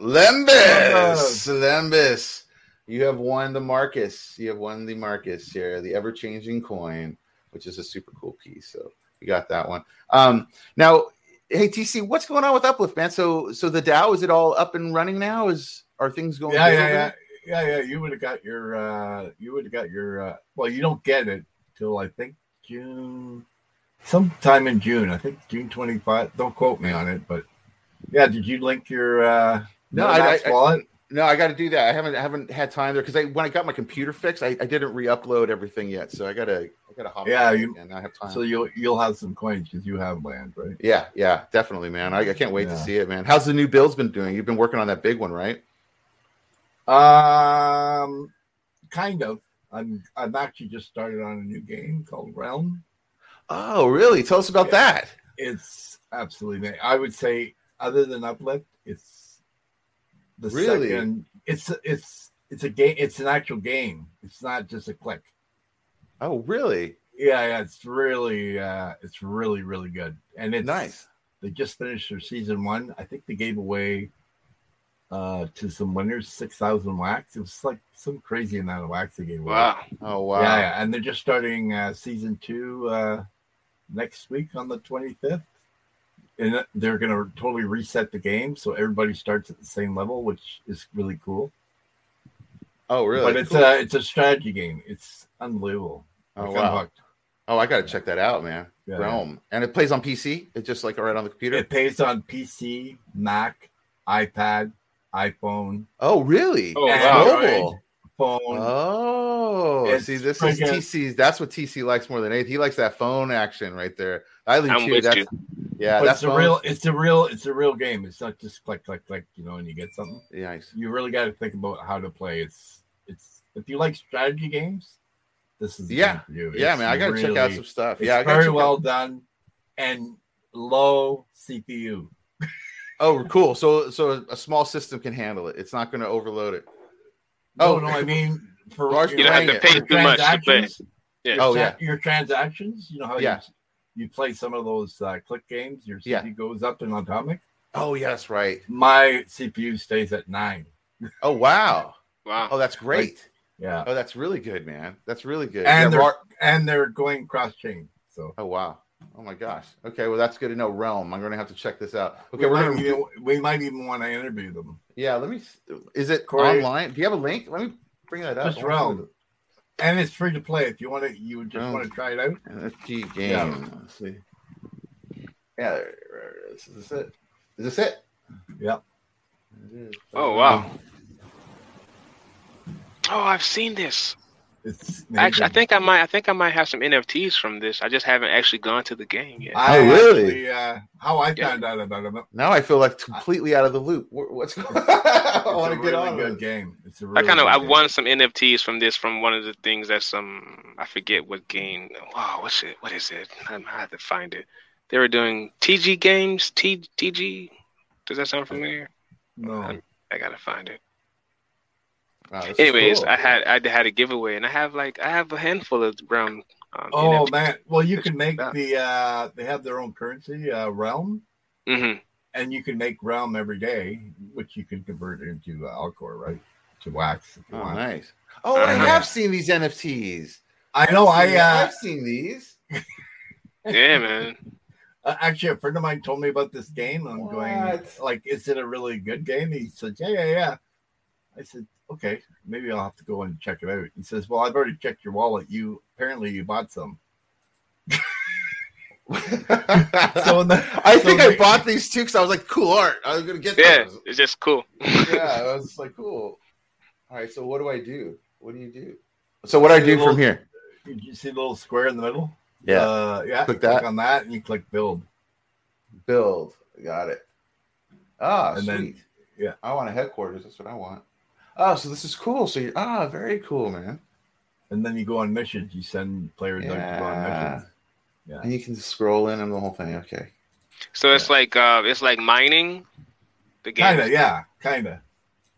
Lembus. Lembus. You have won the Marcus. You have won the Marcus here, the ever changing coin, which is a super cool piece. So you got that one. Um, now, hey TC, what's going on with Uplift, man? So, so the DAO is it all up and running now? Is are things going? Yeah, yeah, yeah, yeah, yeah. You would have got your. uh You would have got your. uh Well, you don't get it till I think June, sometime in June. I think June twenty five. Don't quote me on it, but yeah. Did you link your? uh No, I- I- wallet? No, I got to do that. I haven't I haven't had time there because I when I got my computer fixed, I, I didn't re-upload everything yet. So I gotta I gotta hop. Yeah, you- and I have time. So you'll you'll have some coins because you have land, right? yeah, yeah, definitely, man. I, I can't wait to see it, man. How's the new build's been doing? You've been working on that big one, right? Um, kind of. I'm I've actually just started on a new game called Realm. Oh, really? Tell us about Yeah. that. It's absolutely. I would say, other than Uplift, it's the Really? second. It's it's it's a game. It's an actual game. It's not just a click. Oh, really? Yeah, yeah. It's really uh it's really really good. And it's Nice. They just finished their season one. I think they gave away uh to some winners six thousand wax. It was like some crazy amount of wax they gave away. Wow. Oh, wow. Yeah, yeah, and they're just starting uh, season two uh, next week on the 25th. And they're going to totally reset the game so everybody starts at the same level, which is really cool. Oh, really? But it's Cool. a it's a strategy game. It's unbelievable. oh, Like, I'm wow. Oh, I got to check that out, man. Yeah. Realm, and it plays on PC. It's just like right on the computer. It plays on PC, Mac, iPad, iPhone, oh, really? Oh, And wow. Mobile. Phone. Oh, It's see, this is TC's. That's what TC likes more than anything. He likes that phone action right there. I do I'm too. with That's you. yeah. but That's it's a real it's a real it's a real game. It's not just click click click, you know, and you get something. Nice. you really got to think about how to play. It's it's if you like strategy games, this is Yeah. game. Yeah, It's man. I got to check out some stuff. It's Yeah, I very well out- done and low CPU. Oh, cool. So, so a small system can handle it. It's not going to overload it. No, Oh. no, I mean for Large You don't have to pay your too much to play. transactions, Yeah. your Oh, yeah. your transactions. You know how Yeah. you, you play some of those uh, click games. Your CPU Yeah. goes up in Atomic. Oh, yes, right. My CPU stays at nine. Oh, wow. Wow. Oh, that's great. Yeah, Oh, that's really good, man. That's really good. and Yeah, they're Rar- and they're going cross chain. So oh, wow. Oh my gosh. Okay, well that's good to know. Realm. I'm going to have to check this out. Okay, we, we're might, going to. even- we might even want to interview them. Yeah, let me. Is it Corey? online? Do you have a link? Let me. bring that up. Just I wanna Realm. and it's free to play. If you want to, you just Realm. want to try it out. NFT game. Yeah. Let's see. Yeah, there- there is. Is this it? Is this it? Yep. It is. Oh wow. Oh, I've seen this. It's Actually, I think I might. I think I might have some NFTs from this. I just haven't actually gone to the game yet. I Oh, really? actually, uh, how I Yeah. found out about it. Now I feel like completely out of the loop. What's going on? I want to get really on good this. game. It's a I really kind of I won some NFTs from this from one of the things that's some I forget what game. Wow, what's it? What is it? I I have to find it. They were doing TG games. T TG. Does that sound familiar? No. I gotta find it. Wow, Anyways, cool. I had I had a giveaway, and I have like I have a handful of brown. Um, Oh man! Well, you can make the. uh They have their own currency, uh Realm, hmm and you can make Realm every day, which you can convert into uh, Alcor, right? To wax. If you Oh, want. nice. Oh, I Uh-huh. have seen these NFTs. I know. I uh, I've seen these. Yeah, man. Uh, actually, a friend of mine told me about this game. I'm going, like, is it a really good game? He said, yeah, yeah, yeah. I said, okay, maybe I'll have to go and check it out. He says, well, I've already checked your wallet. You apparently you bought some. So in the, I so think I bought these two because I was like, cool art. I was gonna get Yeah, those. it's just cool. Yeah, I was like, cool. All right, so what do I do? What do you do? So what do I do from here? Did you see the little square in the middle? Yeah, uh, yeah. Click you that. on that, and you click build. build. Got it. Ah, And sweet. then- yeah. I want a headquarters. That's what I want. Oh, so this is cool. So you ah, very cool, man. And then you go on missions. You send players out to go on missions. Yeah. And you can scroll in on the whole thing. Okay. So it's like uh, it's like mining the game, Kinda, yeah, kinda.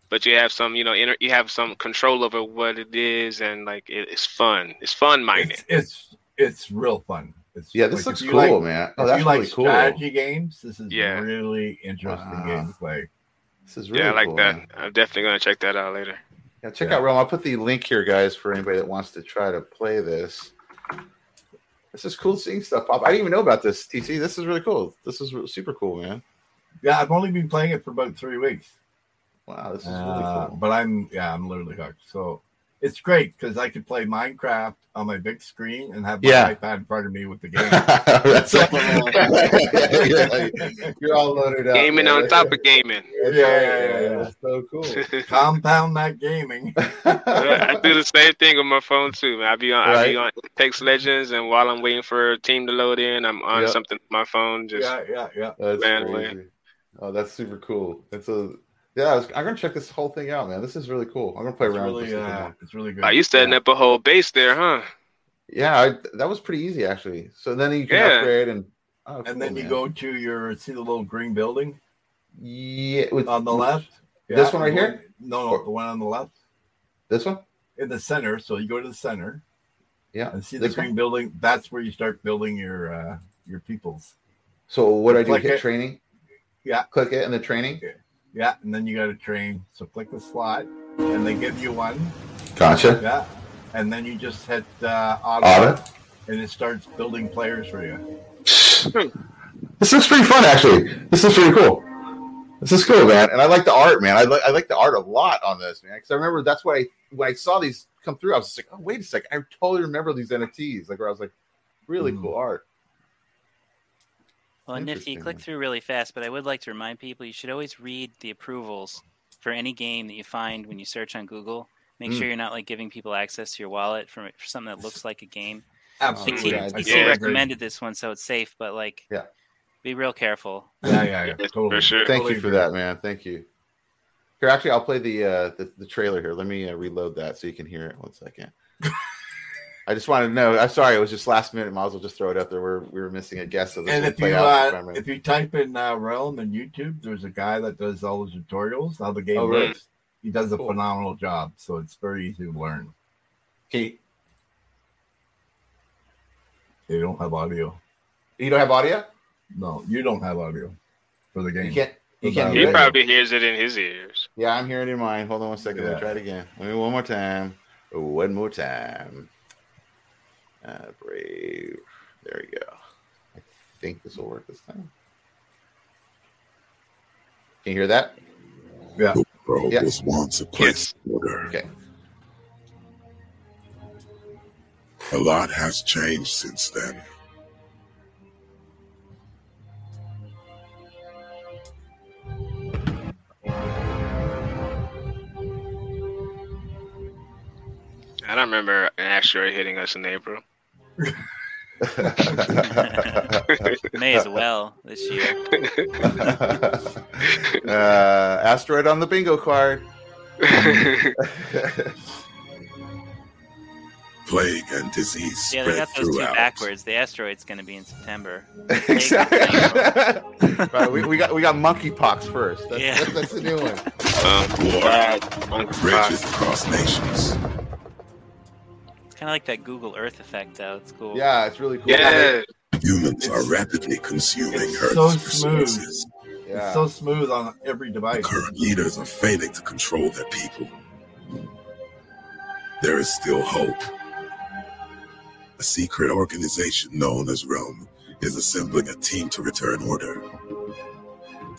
but you have some, you know, inter- you have some control over what it is, and like it, it's fun. It's fun mining. It's it's it's real fun. It's Yeah, this like, looks cool, like- man. Oh, that's if that's you like cool. strategy games, this is Yeah. really interesting Wow. game to play. This is really yeah, I like cool, that. man. I'm definitely gonna check that out later. Yeah, check Yeah. out Realm. I'll put the link here, guys, for anybody that wants to try to play this. This is cool seeing stuff pop. I didn't even know about this, TC. This is really cool. This is re- super cool, man. Yeah, I've only been playing it for about three weeks, Wow, this is really uh, cool. but I'm yeah, I'm literally hooked. So it's great because I could play Minecraft on my big screen and have my Yeah. iPad in front of me with the game. That's yeah, you're all loaded up. gaming man. on top of gaming. That's Yeah, yeah, yeah, yeah. That's so cool. Compound that gaming. I do the same thing on my phone too, man. I be on I be on Apex Legends, and while I'm waiting for a team to load in, I'm on Yep. something on my phone. Just yeah, yeah, yeah. That's Man, crazy. Oh, that's super cool. It's a yeah. I was, I'm gonna check this whole thing out, man. This is really cool. I'm gonna play It's around. really, with this uh, it's really good. Are you setting Yeah. up a whole base there, huh? Yeah, I, that was pretty easy actually. So then you can Yeah. upgrade and oh, And cool, then you man. go to your see the little green building yeah with on the left. This one right the here? No, no, the one on the left This one? in the center. So you go to the center Yeah. and see the This one? green building. That's where you start building your uh your peoples. So what do I do? Click Hit it. training. Yeah. Click it and the training. Yeah, and then you got to train. So click the slot, and they give you one. Gotcha. Yeah, and then you just hit uh, auto, Audit. and it starts building players for you. This looks pretty fun, actually. This is pretty cool. This is cool, man. And I like the art, man. I like I like the art a lot on this, man. Because I remember that's why I, when I saw these come through, I was like, oh, wait a second. I totally remember these NFTs. Like where I was like, really Mm. cool art. Well, Nifty, you click through really fast, but I would like to remind people you should always read the approvals for any game that you find when you search on Google. Make Mm. sure you're not like giving people access to your wallet for, for something that looks like a game. Absolutely, PT, yeah, I I PT totally agree. recommended this one, so it's safe, but like, Yeah. be real careful. Yeah, yeah, yeah, Yeah, totally. for sure. Thank Totally you for agree. that, man. Thank you. Here, actually, I'll play the uh, the, the trailer here. Let me uh, reload that so you can hear it. One second. I just wanted to know. I'm sorry, it was just last minute. Might as well just throw it up there. We're we were missing a guest, so this And if play you out uh, for a minute. if you type in uh, Realm in YouTube, there's a guy that does all the tutorials how the game Oh, really? works. He does a Cool. phenomenal job, so it's very easy to learn. Can They don't have audio. you, you don't have audio? No, you don't have audio for the game. You can't. You can't He probably hears it in his ears. Yeah, I'm hearing it in mine. Hold on one second. Let me try it again. Let me one more time. One more time. Uh, brave. There we go. I think this will work this time. Can you hear that? Yeah. World Yeah. was once a place Yes. order. Okay. A lot has changed since then. I don't remember an asteroid hitting us in April. May as well this year. uh, asteroid on the bingo card. Plague and disease Yeah, they got those two backwards. The asteroid's going to be in September. exactly. right, we, we got we got monkeypox first. That's, Yeah. that's, that's the new one. um, War bad monkey rages across nations. It's kind of like that Google Earth effect, though. It's cool. Yeah, it's really cool. Yeah, Humans are rapidly consuming it's Earth's so smooth. resources. Yeah. It's so smooth on every The device. current leaders are failing to control their people. There is still hope. A secret organization known as Rome is assembling a team to return order.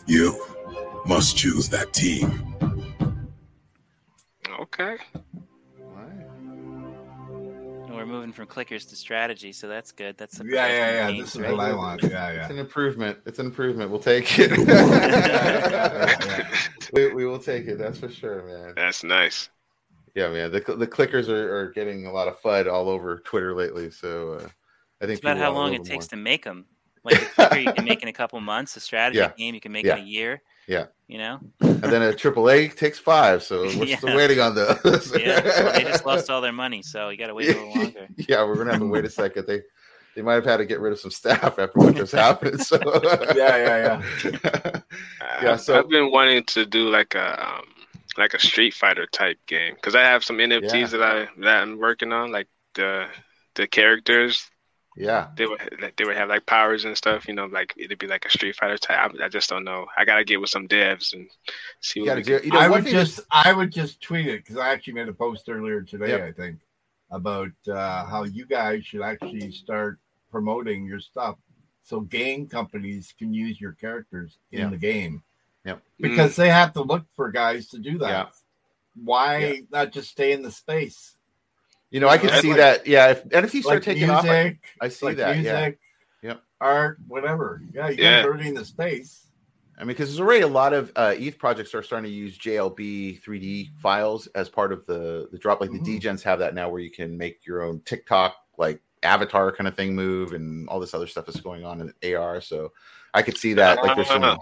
You must choose that team. okay. Right. And we're moving from clickers to strategy, so that's good. That's Yeah, yeah, yeah. games, This is right? what I want. Yeah, yeah. It's an improvement. It's an improvement. We'll take it. we, we will take it. That's for sure, man. That's nice. Yeah, man. The, the clickers are, are getting a lot of FUD all over Twitter lately. So uh, I think It's about how long it takes more. to make them. Like a clicker, you can make in a couple months. A strategy Yeah. game, you can make Yeah. in a year. Yeah. You know. and then a triple A takes five. So we're Yeah. still waiting on those. Yeah. Well, they just lost all their money, so you got to wait a little longer. yeah, we're gonna have to wait a second. They they might have had to get rid of some staff after what just happened. So Yeah, yeah, yeah. I've, Uh, so- I've been wanting to do like a um, like a Street Fighter type game because I have some NFTs Yeah. that I that I'm working on, like the the characters. Yeah. They would they would have like powers and stuff. You know, like it'd be like a Street Fighter type. I, I just don't know. I gotta get with some devs and see You what gotta do. You know, I would just, that's- I would just tweet it because I actually made a post earlier today. Yep. I think about uh, how you guys should actually start promoting your stuff so game companies can use your characters in Yeah. the game. Yep. Because they have to look for guys to do that. Yeah. Why Yeah. not just stay in the space? You know, I can see like- that. Yeah, And if NFTs start Like taking music, off, I, I see like that. Yeah. Yep. art, whatever. Yeah, you Yeah. guys are already in the space. I mean, because there's already a lot of uh, ETH projects are starting to use GLB 3D files as part of the the drop. Like Mhm. the DGens have that now, where you can make your own TikTok like avatar kind of thing move, and all this other stuff that's going on in AR. So I could see that. Like there's some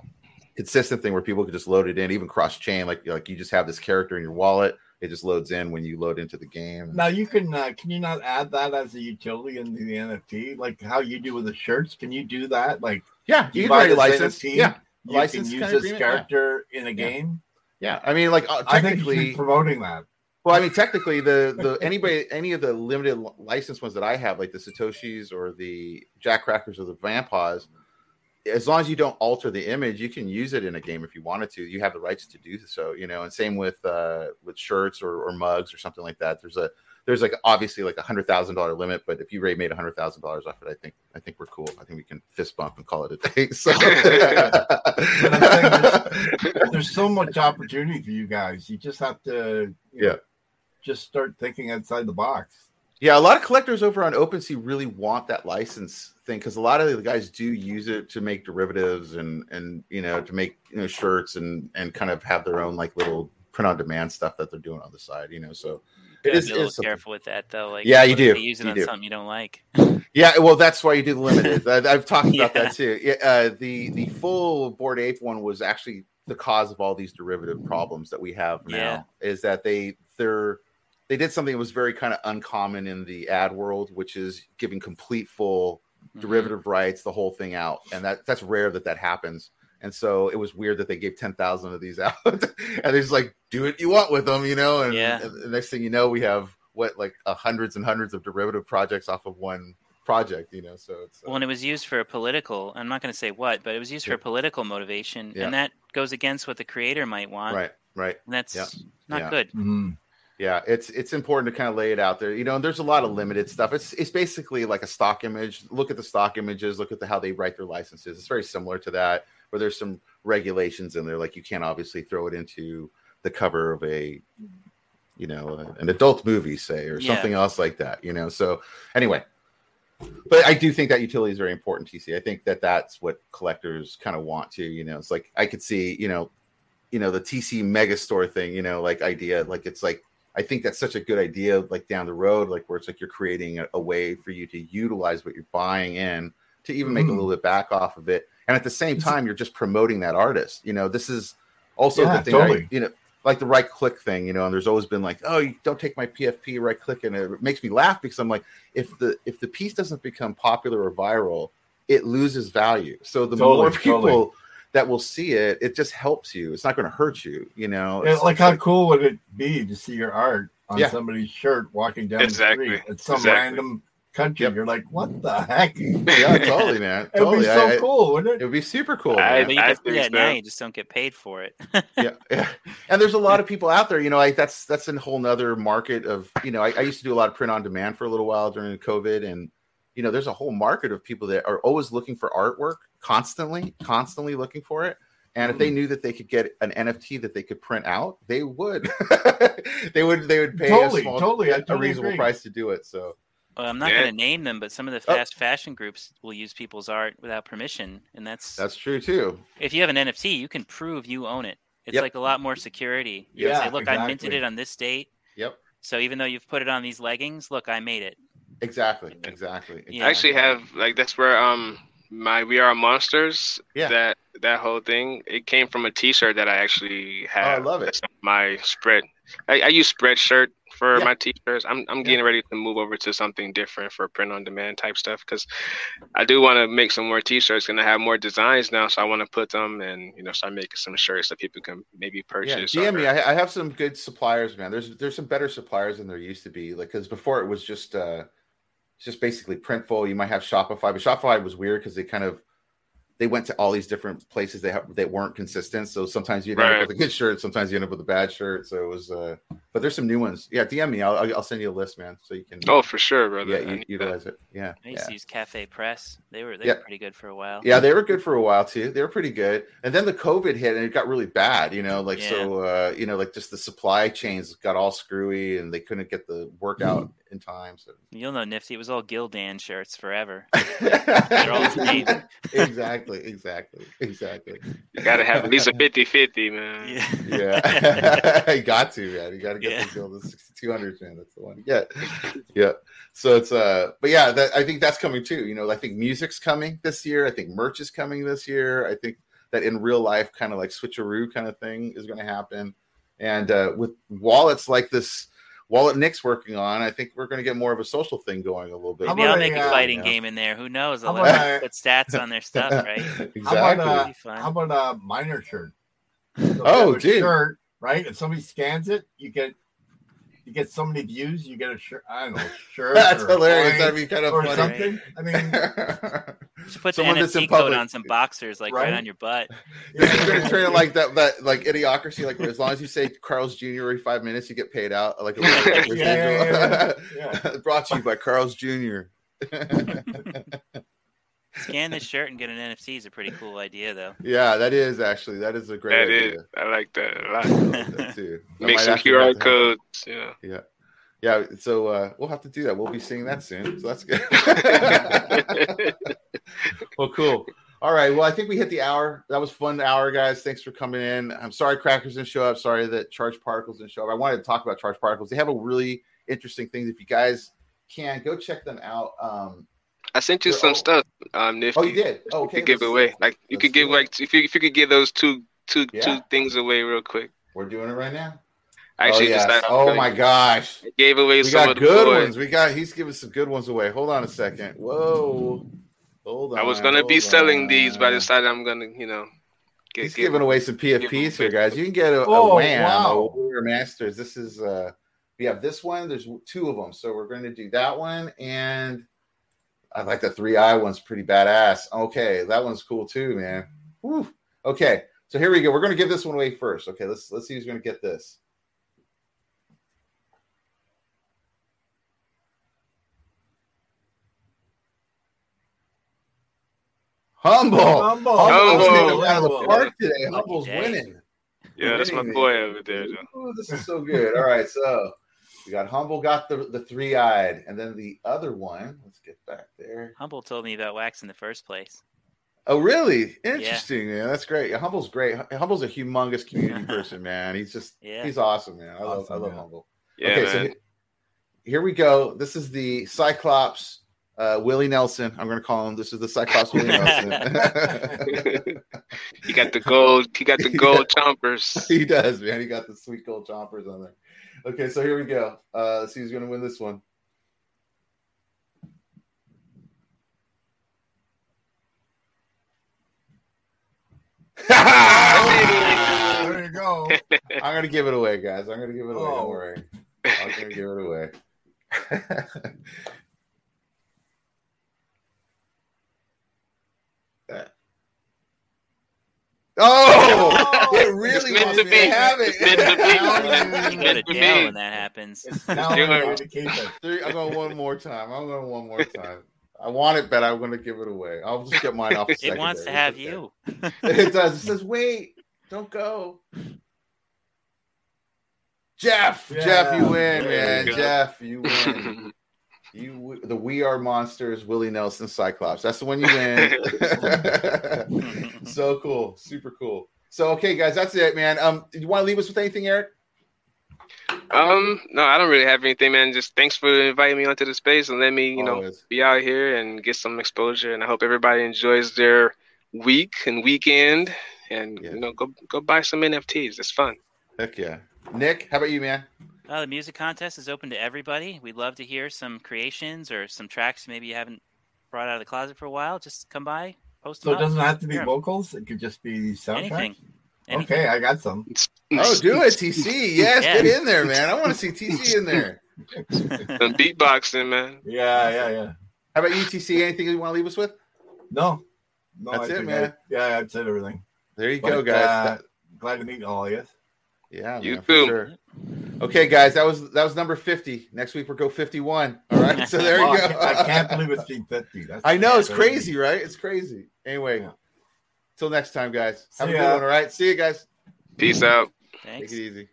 consistent thing where people could just load it in, even cross chain. Like like you just have this character in your wallet, it just loads in when you load into the game. Now you can uh, can you not add that as a utility in the NFT, like how you do with the shirts? Can you do that? Like Yeah, You you buy can already this license. NFT? Yeah, you License can use this agreement, yeah. character in a game. yeah. I mean, like uh, I think technically, promoting that. Well, I mean, technically, the the anybody any of the limited license ones that I have, like the Satoshis or the Jack Crackers or the Vampaws, as long as you don't alter the image, you can use it in a game if you wanted to. You have the rights to do so, you know. And same with uh with shirts or, or mugs or something like that. There's a there's like obviously like a hundred thousand dollar limit, but if you already made a hundred thousand dollars off it, I think I think we're cool. I think we can fist bump and call it a day. So. There's so much opportunity for you guys. You just have to, you know, Yeah. just start thinking outside the box. Yeah, a lot of collectors over on OpenSea really want that license thing because a lot of the guys do use it to make derivatives and and you know to make you know shirts and and kind of have their own like little print on demand stuff that they're doing on the side. You know, so it Gotta be a little is something. careful with that, though. Like, Yeah, you do. Use it You on do. something you don't like. Yeah, well, that's why you do the limited. I, I've talked about Yeah. that too. Yeah, uh, the the full Bored Ape one was actually the cause of all these derivative problems that we have now. Is that they they're they did something that was very kind of uncommon in the ad world, which is giving complete full Mhm. derivative rights, the whole thing out, and that that's rare that that happens. And so it was weird that they gave ten thousand of these out, and they're just like, do what you want with them, you know. And, Yeah. and the next thing you know, we have what like uh, hundreds and hundreds of derivative projects off of one project, you know. So it's uh, Well, and it was used for a political. I'm not going to say what, but it was used for Yeah. a political motivation, Yeah. and that goes against what the creator might want. right, right. And that's Yeah. not Yeah. good. Mhm. Yeah, it's it's important to kind of lay it out there. You know, and there's a lot of limited stuff. It's it's basically like a stock image. Look at the stock images. Look at the how they write their licenses. It's very similar to that, where there's some regulations in there. Like you can't obviously throw it into the cover of a, you know, an adult movie, say, or Yeah. something else like that, you know. So anyway, but I do think that utility is very important. TC, I think that that's what collectors kind of want to, you know. It's like I could see, you know, you know, the TC mega store thing, you know, like idea, like it's like I think that's such a good idea, like down the road, like where it's like you're creating a, a way for you to utilize what you're buying in to even make a Mhm. little bit back off of it, and at the same time, you're just promoting that artist. You know, this is also Yeah, the thing, I- you know, like the right click thing, you know, and there's always been like, oh, you don't take my PFP right click, and it makes me laugh because I'm like, if the if the piece doesn't become popular or viral, it loses value. So the Totally, more people totally. That will see it, it just helps you. It's not going to hurt you, you know. Yeah, It's- like it's how cool would it be to see your art on Yeah. somebody's shirt walking down Exactly, the street at some exactly. random country? Yep. You're like, what the heck? It yeah, totally, man. It'd Totally. be so I- I- cool, wouldn't It it? would be super cool. I- man. But you I can see think that now. You just don't get paid for it. yeah, yeah. And there's a lot of people out there, you know, like that's that's a whole nother market of, you know, I, I used to do a lot of print on demand for a little while during COVID. And, you know, there's a whole market of people that are always looking for artwork constantly, constantly looking for it. And if they Mm. knew that they could get an NFT that they could print out, they would. they would they would pay Totally, a, small, totally, I a totally reasonable agree. price to do it. So Well, I'm not Yeah. going to name them, but some of the Oh. fast fashion groups will use people's art without permission, and that's, that's true too. if you have an NFT, you can prove you own it. It's Yep. like a lot more security. You can Yeah, say, "Look, I minted it on this date." Yep. So even though you've put it on these leggings, look, I made it. Exactly. Exactly. Yeah. I actually have like that's where um my We Are Monsters Yeah. that that whole thing it came from a T-shirt that I actually Oh, I love it. That's my spread. I, I use Spreadshirt for Yeah. my T-shirts. I'm I'm getting ready to move over to something different for print on demand type stuff because I do want to make some more T-shirts and I have more designs now, so I want to put them and you know start making some shirts that people can maybe Yeah, purchase. DM me. I, I have some good suppliers, man. There's there's some better suppliers than there used to be. Like because before it was just uh, it's just basically Printful. You might have Shopify, but Shopify was weird because they kind of they went to all these different places they have, they weren't consistent. So sometimes you end Right. up with a good shirt, sometimes you end up with a bad shirt. So it was. uh But there's some new ones. Yeah, DM me. I'll I'll I'll send you a list, man, so you can. Oh, for sure, brother. yeah, I u- need that. utilize it. Yeah, I used yeah. to use Cafe Press. They were they Yeah. were pretty good for a while. Yeah, they were good for a while too. They were pretty good. And then the COVID hit and it got really bad, you know, like so uh, you know, like just the supply chains got all screwy and they couldn't get the work out in time. So You'll know Nifty. It was all Gildan shirts forever. They're all the same. exactly, exactly, exactly. You gotta have at least a 50-50, man. Yeah. Yeah. you got to, man. You gotta get Yeah. the deal the sixty two hundred, man. That's the one to get. Yeah. So it's uh but yeah, that I think that's coming too. You know, I think music's coming this year. I think merch is coming this year. I think that in real life kind of like switcheroo kind of thing is gonna happen. And uh with wallets like this wallet Nick's working on, I think we're gonna get more of a social thing going a little bit. How Maybe I'll about make a, a uh, fighting yeah. game in there. Who knows? I'll about let put stats on their stuff, right? exactly. How about, That'd uh, be fun. How about a minor shirt? So Oh, dude. shirt, right? If somebody scans it, you get you get so many views, you get a shirt. I don't know, shirt. that's or a hilarious. coin That'd be kind of or funny. something. I mean, You should put Someone the that's in NFC code public. on some boxers, like right, Right? on your butt. You're gonna train it like that, that like idiocracy. Like as long as you say Carl's Jr. every five minutes, you get paid out. Like a little Yeah, yeah, yeah. brought to you by Carl's Jr. Scan this shirt and get an NFC is a pretty cool idea, though. yeah, that is actually that is a great That idea. is, I like that a lot. like that too. That Make some QR have to happen. codes. Yeah. Yeah, yeah. So uh, we'll have to do that. We'll be seeing that soon. So that's good. well, cool. All right. Well, I think we hit the hour. That was fun hour, guys. Thanks for coming in. I'm sorry Crackers didn't show up. Sorry that Charged Particles didn't show up. I wanted to talk about Charged Particles. They have a really interesting thing. If you guys can go check them out. Um, I sent you They're some all- stuff, um, Nifty. oh, you did. Oh, You okay. could give away. Like you let's could give do like if you if you could give those two two Yeah. two things away real quick. We're doing it right now. Actually, oh, yes. just oh my gosh. I gave away We some got of good boys. ones. We got. He's giving some good ones away. Hold on a second. Whoa. Hold on. I was gonna be hold selling these, but I on. decided I'm gonna you know get He's give giving away some PFPs here, guys. You can get a, a Oh, WHAM, wow. a Warrior Masters. This is uh we have this one. There's two of them, so we're going to do that one, and I like the three eye one's pretty badass. Okay, that one's cool too, man. Whew. Okay, so here we go. We're going to give this one away first. Okay, let's let's see who's going to get this. Humble. Humble. Humble's Humble. hitting out of the park today. Humble's winning. Yeah, that's my boy over there. Though. Ooh, this is so good. All right, so we got humble, got the the three eyed, and then the other one. Let's get back there. Humble told me about wax in the first place. Oh, really? Interesting, man. That's great. Yeah, Humble's great. Humble's a humongous community person, man. He's just Yeah. he's awesome, man. I love I love yeah. Humble. Yeah, okay, so man. he- here we go. This is the Cyclops uh, Willie Nelson. I'm going to call him. This is the Cyclops Willie Nelson. he got the gold. He got the gold chompers. he does, man. He got the sweet gold chompers on there. Okay, so here we go. Uh, let's see who's going to win this one. I'm There you go. I'm going to give it away, guys. I'm going to give it away. Don't Oh. worry. I'm going to give it away. That- Oh, it really It's meant wants to me be. to have it. It's meant to be. You go to It's jail me. when that happens. Now Sure. an. Three, I'm going one more time. I'm going one more time. I want it, but I'm going to give it away. I'll just get mine off. The It wants to have It's you. It does. It says, "Wait, don't go." Jeff, Yeah. Jeff, you win, There man. you. Jeff, you win. You, the We Are Monsters, Willie Nelson, Cyclops. That's the one you win. so cool, super cool. So, okay, guys, that's it, man. Um, you want to leave us with anything, Eric? um, no, I don't really have anything, man. Just thanks for inviting me onto the space and let me, you know, be out here and get some exposure. And I hope everybody enjoys their week and weekend. And Yeah. you know, go go buy some NFTs. It's fun. Heck yeah. Nick, how about you, man? Uh, the music contest is open to everybody. We'd love to hear some creations or some tracks maybe you haven't brought out of the closet for a while. Just come by, post So them it doesn't have to be Sure. vocals. It could just be soundtrack. Anything. Anything. Okay, I got some. Oh, do it, TC. Yes, Yeah. get in there, man. I want to see TC in there. Some beatboxing, man. Yeah, yeah, yeah. How about you, TC? Anything you want to leave us with? No, no, That's I it, man. I- yeah, that's it. Everything. There you But, go, guys. uh, glad to meet all of you. yeah, you man, for too. sure. Okay, guys, that was that was number fifty. Next week we'll go fifty-one. All right, so there you go. I can't believe it's beat fifty. That's I know it's crazy. crazy, right? It's crazy. Anyway, Yeah. till next time, guys. Have See a good ya. one. All right, see you guys. Peace out. Take it easy.